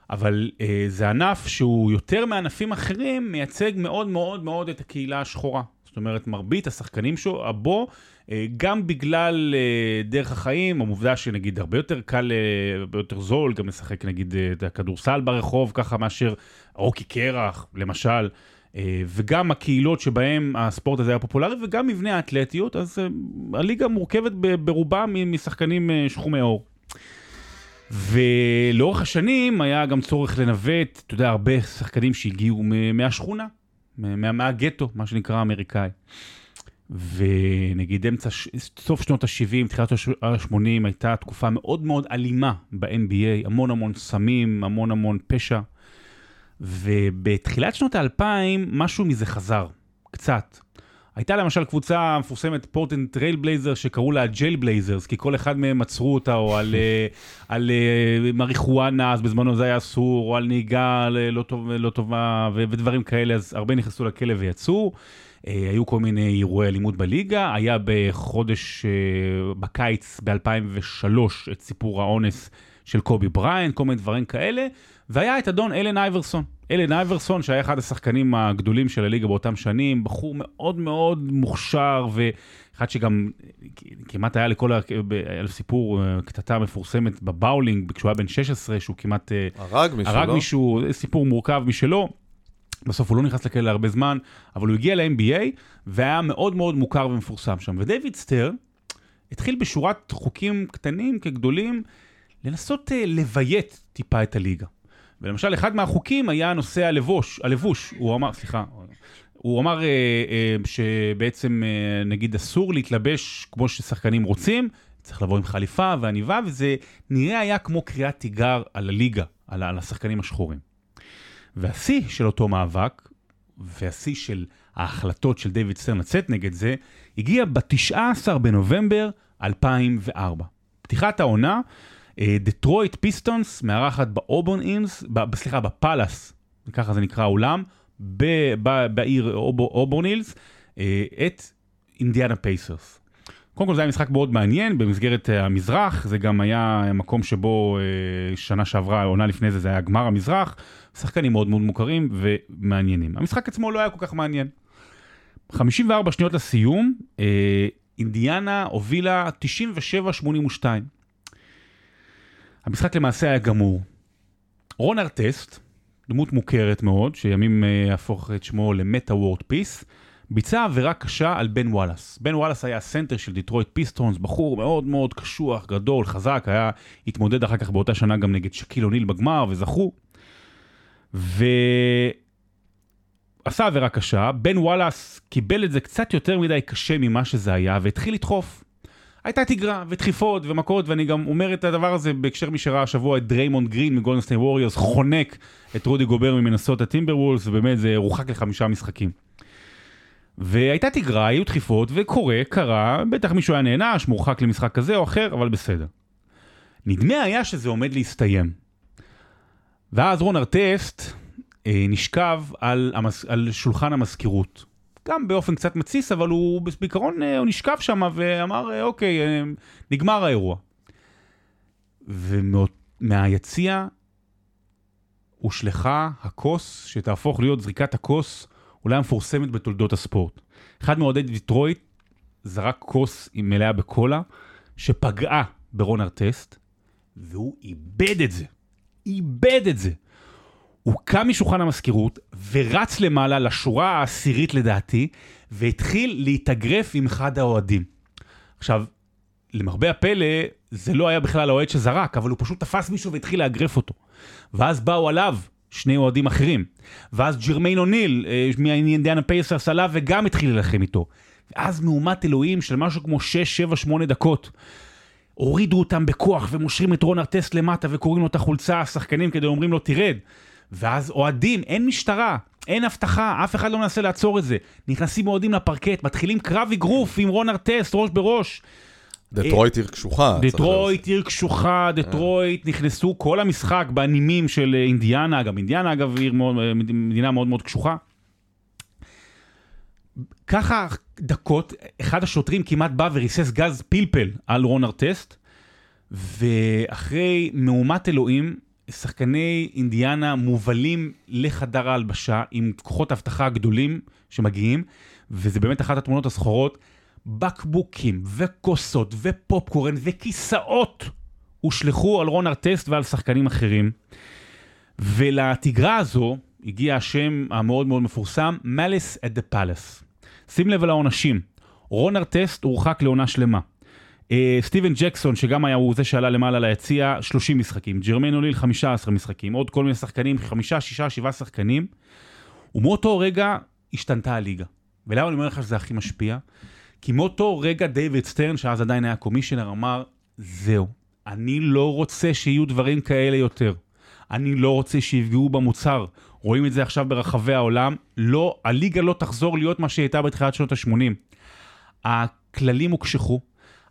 אבל אה, זה ענף שהוא יותר מענפים אחרים, מייצג מאוד מאוד מאוד את הקהילה השחורה. זאת אומרת, מרבית השחקנים שו, בו, אה, גם בגלל אה, דרך החיים, העובדה שנגיד הרבה יותר קל, אה, הרבה יותר זול, גם לשחק נגיד אה, את הכדורסל ברחוב, ככה מאשר רוקי קרח, למשל. אה, וגם הקהילות שבהם הספורט הזה היה פופולרי, וגם מבנה האתלטיות, אז אה, הליגה מורכבת ברובה משחקנים אה, שחומי עור. ולאורך השנים היה גם צורך לנווט, אתה יודע, הרבה שחקנים שהגיעו מהשכונה, מה- מהגטו, מה שנקרא האמריקאי. ונגיד אמצע, סוף שנות ה-70, תחילת ה-80, הייתה תקופה מאוד מאוד אלימה ב-NBA, המון המון סמים, המון המון פשע. ובתחילת שנות האלפיים, משהו מזה חזר, קצת. הייתה למשל קבוצה מפורסמת, פורטלנד טרייל בלייזרס, שקראו לה Jail Blazers, כי כל אחד מהם עצרו אותה, או על, אה, על אה, מריחואנה, אז בזמנו זה היה אסור, או על נהיגה ל- לא, טוב, לא טובה, ודברים כאלה, אז הרבה נכנסו לכלא ויצאו. אה, היו כל מיני אירועי אלימות בליגה, היה בחודש, אה, בקיץ ב-2003, את סיפור האונס של קובי בריאנט, כל מיני דברים כאלה, והיה את אדון אלן אייברסון. אלן אייברסון, שהיה אחד השחקנים הגדולים של הליגה באותם שנים, בחור מאוד מאוד מוכשר, ואחד שגם כמעט היה לכל, ה- היה לו סיפור, אה, קטטה מפורסמת בבאולינג, כשהוא היה בן 16, שהוא כמעט אה, הרג מישהו, הרג לא? מישהו, סיפור מורכב משלו. בסוף הוא לא נכנס לכלא הרבה זמן, אבל הוא הגיע ל-NBA והיה מאוד מאוד מוכר ומפורסם שם. ודייוויד סטרן התחיל בשורת חוקים קטנים כגדולים לנסות uh, לביית טיפה את הליגה. ולמשל, אחד מהחוקים היה נושא הלבוש, הלבוש. הוא אמר, סליחה, הוא אמר uh, uh, שבעצם uh, נגיד אסור להתלבש כמו ששחקנים רוצים, צריך לבוא עם חליפה ועניבה, וזה נראה היה כמו קריאת תיגר על הליגה, על, על השחקנים השחורים. והשיא של אותו מאבק, והשיא של ההחלטות של דיוויד סטרן לצאת נגד זה, הגיע ב-19 בנובמבר 2004. פתיחת העונה, אה, דטרויט פיסטונס מארחת באובורן הילס, ב- סליחה, בפאלאס, ככה זה נקרא האולם, בעיר אוב- אובורן הילס, אה, את אינדיאנה פייסרס. קודם כל זה היה משחק מאוד מעניין במסגרת אה, המזרח, זה גם היה מקום שבו אה, שנה שעברה, עונה לפני זה, זה היה גמר המזרח, שחקנים מאוד מאוד מוכרים ומעניינים. המשחק עצמו לא היה כל כך מעניין. 54 שניות לסיום, אה, אינדיאנה הובילה 97-82. המשחק למעשה היה גמור. רון ארטסט, דמות מוכרת מאוד, שלימים אה, יהפוך את שמו למטה וורלד פיס, ביצע עבירה קשה על בן וואלאס. בן וואלאס היה הסנטר של דיטרויט פיסטונס, בחור מאוד מאוד קשוח, גדול, חזק, היה התמודד אחר כך באותה שנה גם נגד שקיל אוניל בגמר, וזכו. ועשה עבירה קשה, בן וואלאס קיבל את זה קצת יותר מדי קשה ממה שזה היה, והתחיל לדחוף. הייתה תגרה ודחיפות ומכות, ואני גם אומר את הדבר הזה בהקשר מי שראה השבוע את דריימונד גרין מגולדן סטייט ווריורס חונק את רודי גובר ממינסוטה טימברוולבס, ובאמת זה הורחק לחמישה משחקים. והייתה תגרה, היו דחיפות, וקורה, קרה, בטח מישהו היה נענש, מורחק למשחק כזה או אחר, אבל בסדר. נדמה היה שזה עומד להסתיים. ואז רון ארטסט אה, נשכב על, המס, על שולחן המזכירות. גם באופן קצת מתסיס, אבל הוא בעיקרון אה, הוא נשכב שם ואמר, אה, אוקיי, אה, נגמר האירוע. ומהיציע הושלכה הכוס שתהפוך להיות זריקת הכוס אולי המפורסמת בתולדות הספורט. אחד מאוהדי דיטרויט זרק כוס מלאה בקולה, שפגעה ברון ארטסט, והוא איבד את זה. איבד את זה. הוא קם משולחן המזכירות ורץ למעלה לשורה העשירית לדעתי, והתחיל להתאגרף עם אחד האוהדים. עכשיו, למרבה הפלא, זה לא היה בכלל האוהד שזרק, אבל הוא פשוט תפס מישהו והתחיל לאגרף אותו. ואז באו עליו שני אוהדים אחרים. ואז ג'רמיין אוניל אה, מאינדיאנה פייסרס עלה וגם התחיל להילחם איתו. ואז מהומת אלוהים של משהו כמו 6, 7, 8 דקות. הורידו אותם בכוח ומושרים את רון ארטסט למטה וקוראים לו את החולצה, השחקנים כדי אומרים לו תרד. ואז אוהדים, אין משטרה, אין אבטחה, אף אחד לא מנסה לעצור את זה. נכנסים אוהדים לפרקט, מתחילים קרב אגרוף עם רון ארטסט, ראש בראש. דטרויט עיר קשוחה. דטרויט עיר קשוחה, דטרויט נכנסו כל המשחק בנימים של אה, אינדיאנה, גם אינדיאנה אגב עיר מאוד, אה, מדינה מאוד מאוד קשוחה. ככה דקות, אחד השוטרים כמעט בא וריסס גז פלפל על רון ארטסט, ואחרי מהומת אלוהים, שחקני אינדיאנה מובלים לחדר ההלבשה עם כוחות אבטחה גדולים שמגיעים, וזה באמת אחת התמונות הזכורות. בקבוקים וכוסות ופופקורן וכיסאות הושלכו על רון ארטסט ועל שחקנים אחרים. ולתגרה הזו הגיע השם המאוד מאוד מפורסם, Malice at the Palace. שים לב על העונשים, רון ארטסט הורחק לעונה שלמה. אה, סטיבן ג'קסון, שגם היה הוא זה שעלה למעלה ליציע, 30 משחקים. ג'רמיין אוניל, 15 משחקים. עוד כל מיני שחקנים, 5, 6, 7 שחקנים. ומאותו רגע השתנתה הליגה. ולמה אני אומר לך שזה הכי משפיע? כי מאותו רגע דיוויד סטרן, שאז עדיין היה commissioner, אמר, זהו, אני לא רוצה שיהיו דברים כאלה יותר. אני לא רוצה שיפגעו במוצר. רואים את זה עכשיו ברחבי העולם. לא, הליגה לא תחזור להיות מה שהיא הייתה בתחילת שנות ה-80. הכללים הוקשחו.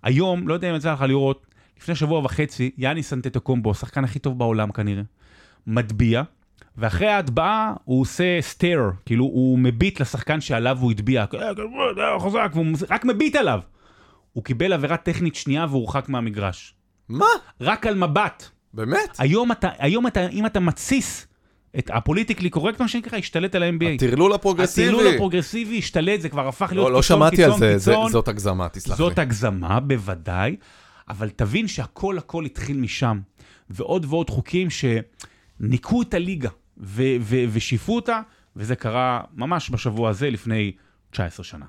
היום, לא יודע אם יצא לך לראות, לפני שבוע וחצי, יאני סנטטוקומבו, השחקן הכי טוב בעולם כנראה, מטביע, ואחרי ההטבעה הוא עושה סטייר, כאילו הוא מביט לשחקן שעליו הוא הטביע, חזק, והוא רק מביט עליו. הוא קיבל עבירה טכנית שנייה והורחק מהמגרש. מה? רק על מבט. באמת? היום אתה, היום אתה, אם אתה מתסיס את ה politically correct, מה שנקרא, השתלט על ה-NBA. הטרלול הפרוגרסיבי. הטרלול הפרוגרסיבי השתלט, זה כבר הפך להיות לא, לא קיצון, שמעתי קיצון, על זה, זה, קיצון. זאת הגזמה, תסלח לי. זאת הגזמה, בוודאי, אבל תבין שהכל הכל התחיל משם. ועוד ועוד חוקים שניקו את הליגה ו- ו- ושיפו אותה, וזה קרה ממש בשבוע הזה לפני 19 שנה.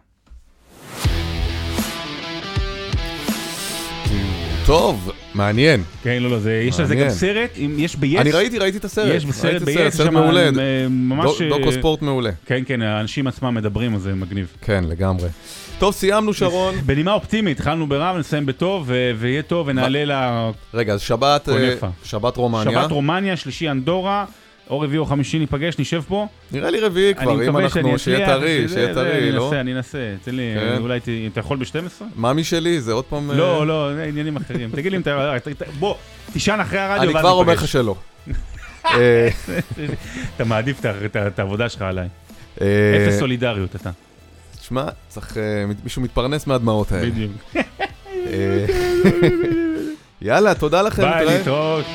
טוב, מעניין. כן, לא, לא, זה, יש על זה גם. סרט, אם יש ב-yes, אני ראיתי, ראיתי את הסרט. יש בסרט הסרט, סרט מעולה. אה, ממש... דו- דוקו אה, ספורט מעולה. כן, כן, האנשים עצמם מדברים, אז זה מגניב. כן, לגמרי. טוב, סיימנו, שרון. בנימה אופטימית, התחלנו ברע ונסיים בטוב, ויהיה טוב, ונעלה ל... רגע, אז שבת, אה. שבת רומניה. שבת רומניה, שלישי אנדורה, או רביעי או חמישי ניפגש, נשב פה. נראה לי רביעי כבר, אני אם אנחנו, שיהיה טרי, שיהיה טרי, אני לא? אנסה, אני אנסה, תן לי, כן. אולי אתה יכול ב-12? מאמי שלי, זה עוד פעם... אה, לא, לא, זה עניינים אחרים. תגיד לי אם אתה... אתה- בוא, תישן אחרי הרדיו אני ואז כבר אומר ניפגש. לך שלא. אה, אתה מעדיף את העבודה שלך עליי. אה, אפס סולידריות אתה. תשמע, צריך... אה, מישהו מתפרנס מהדמעות האלה. בדיוק. אה, יאללה, תודה לכם. ביי. להתראות.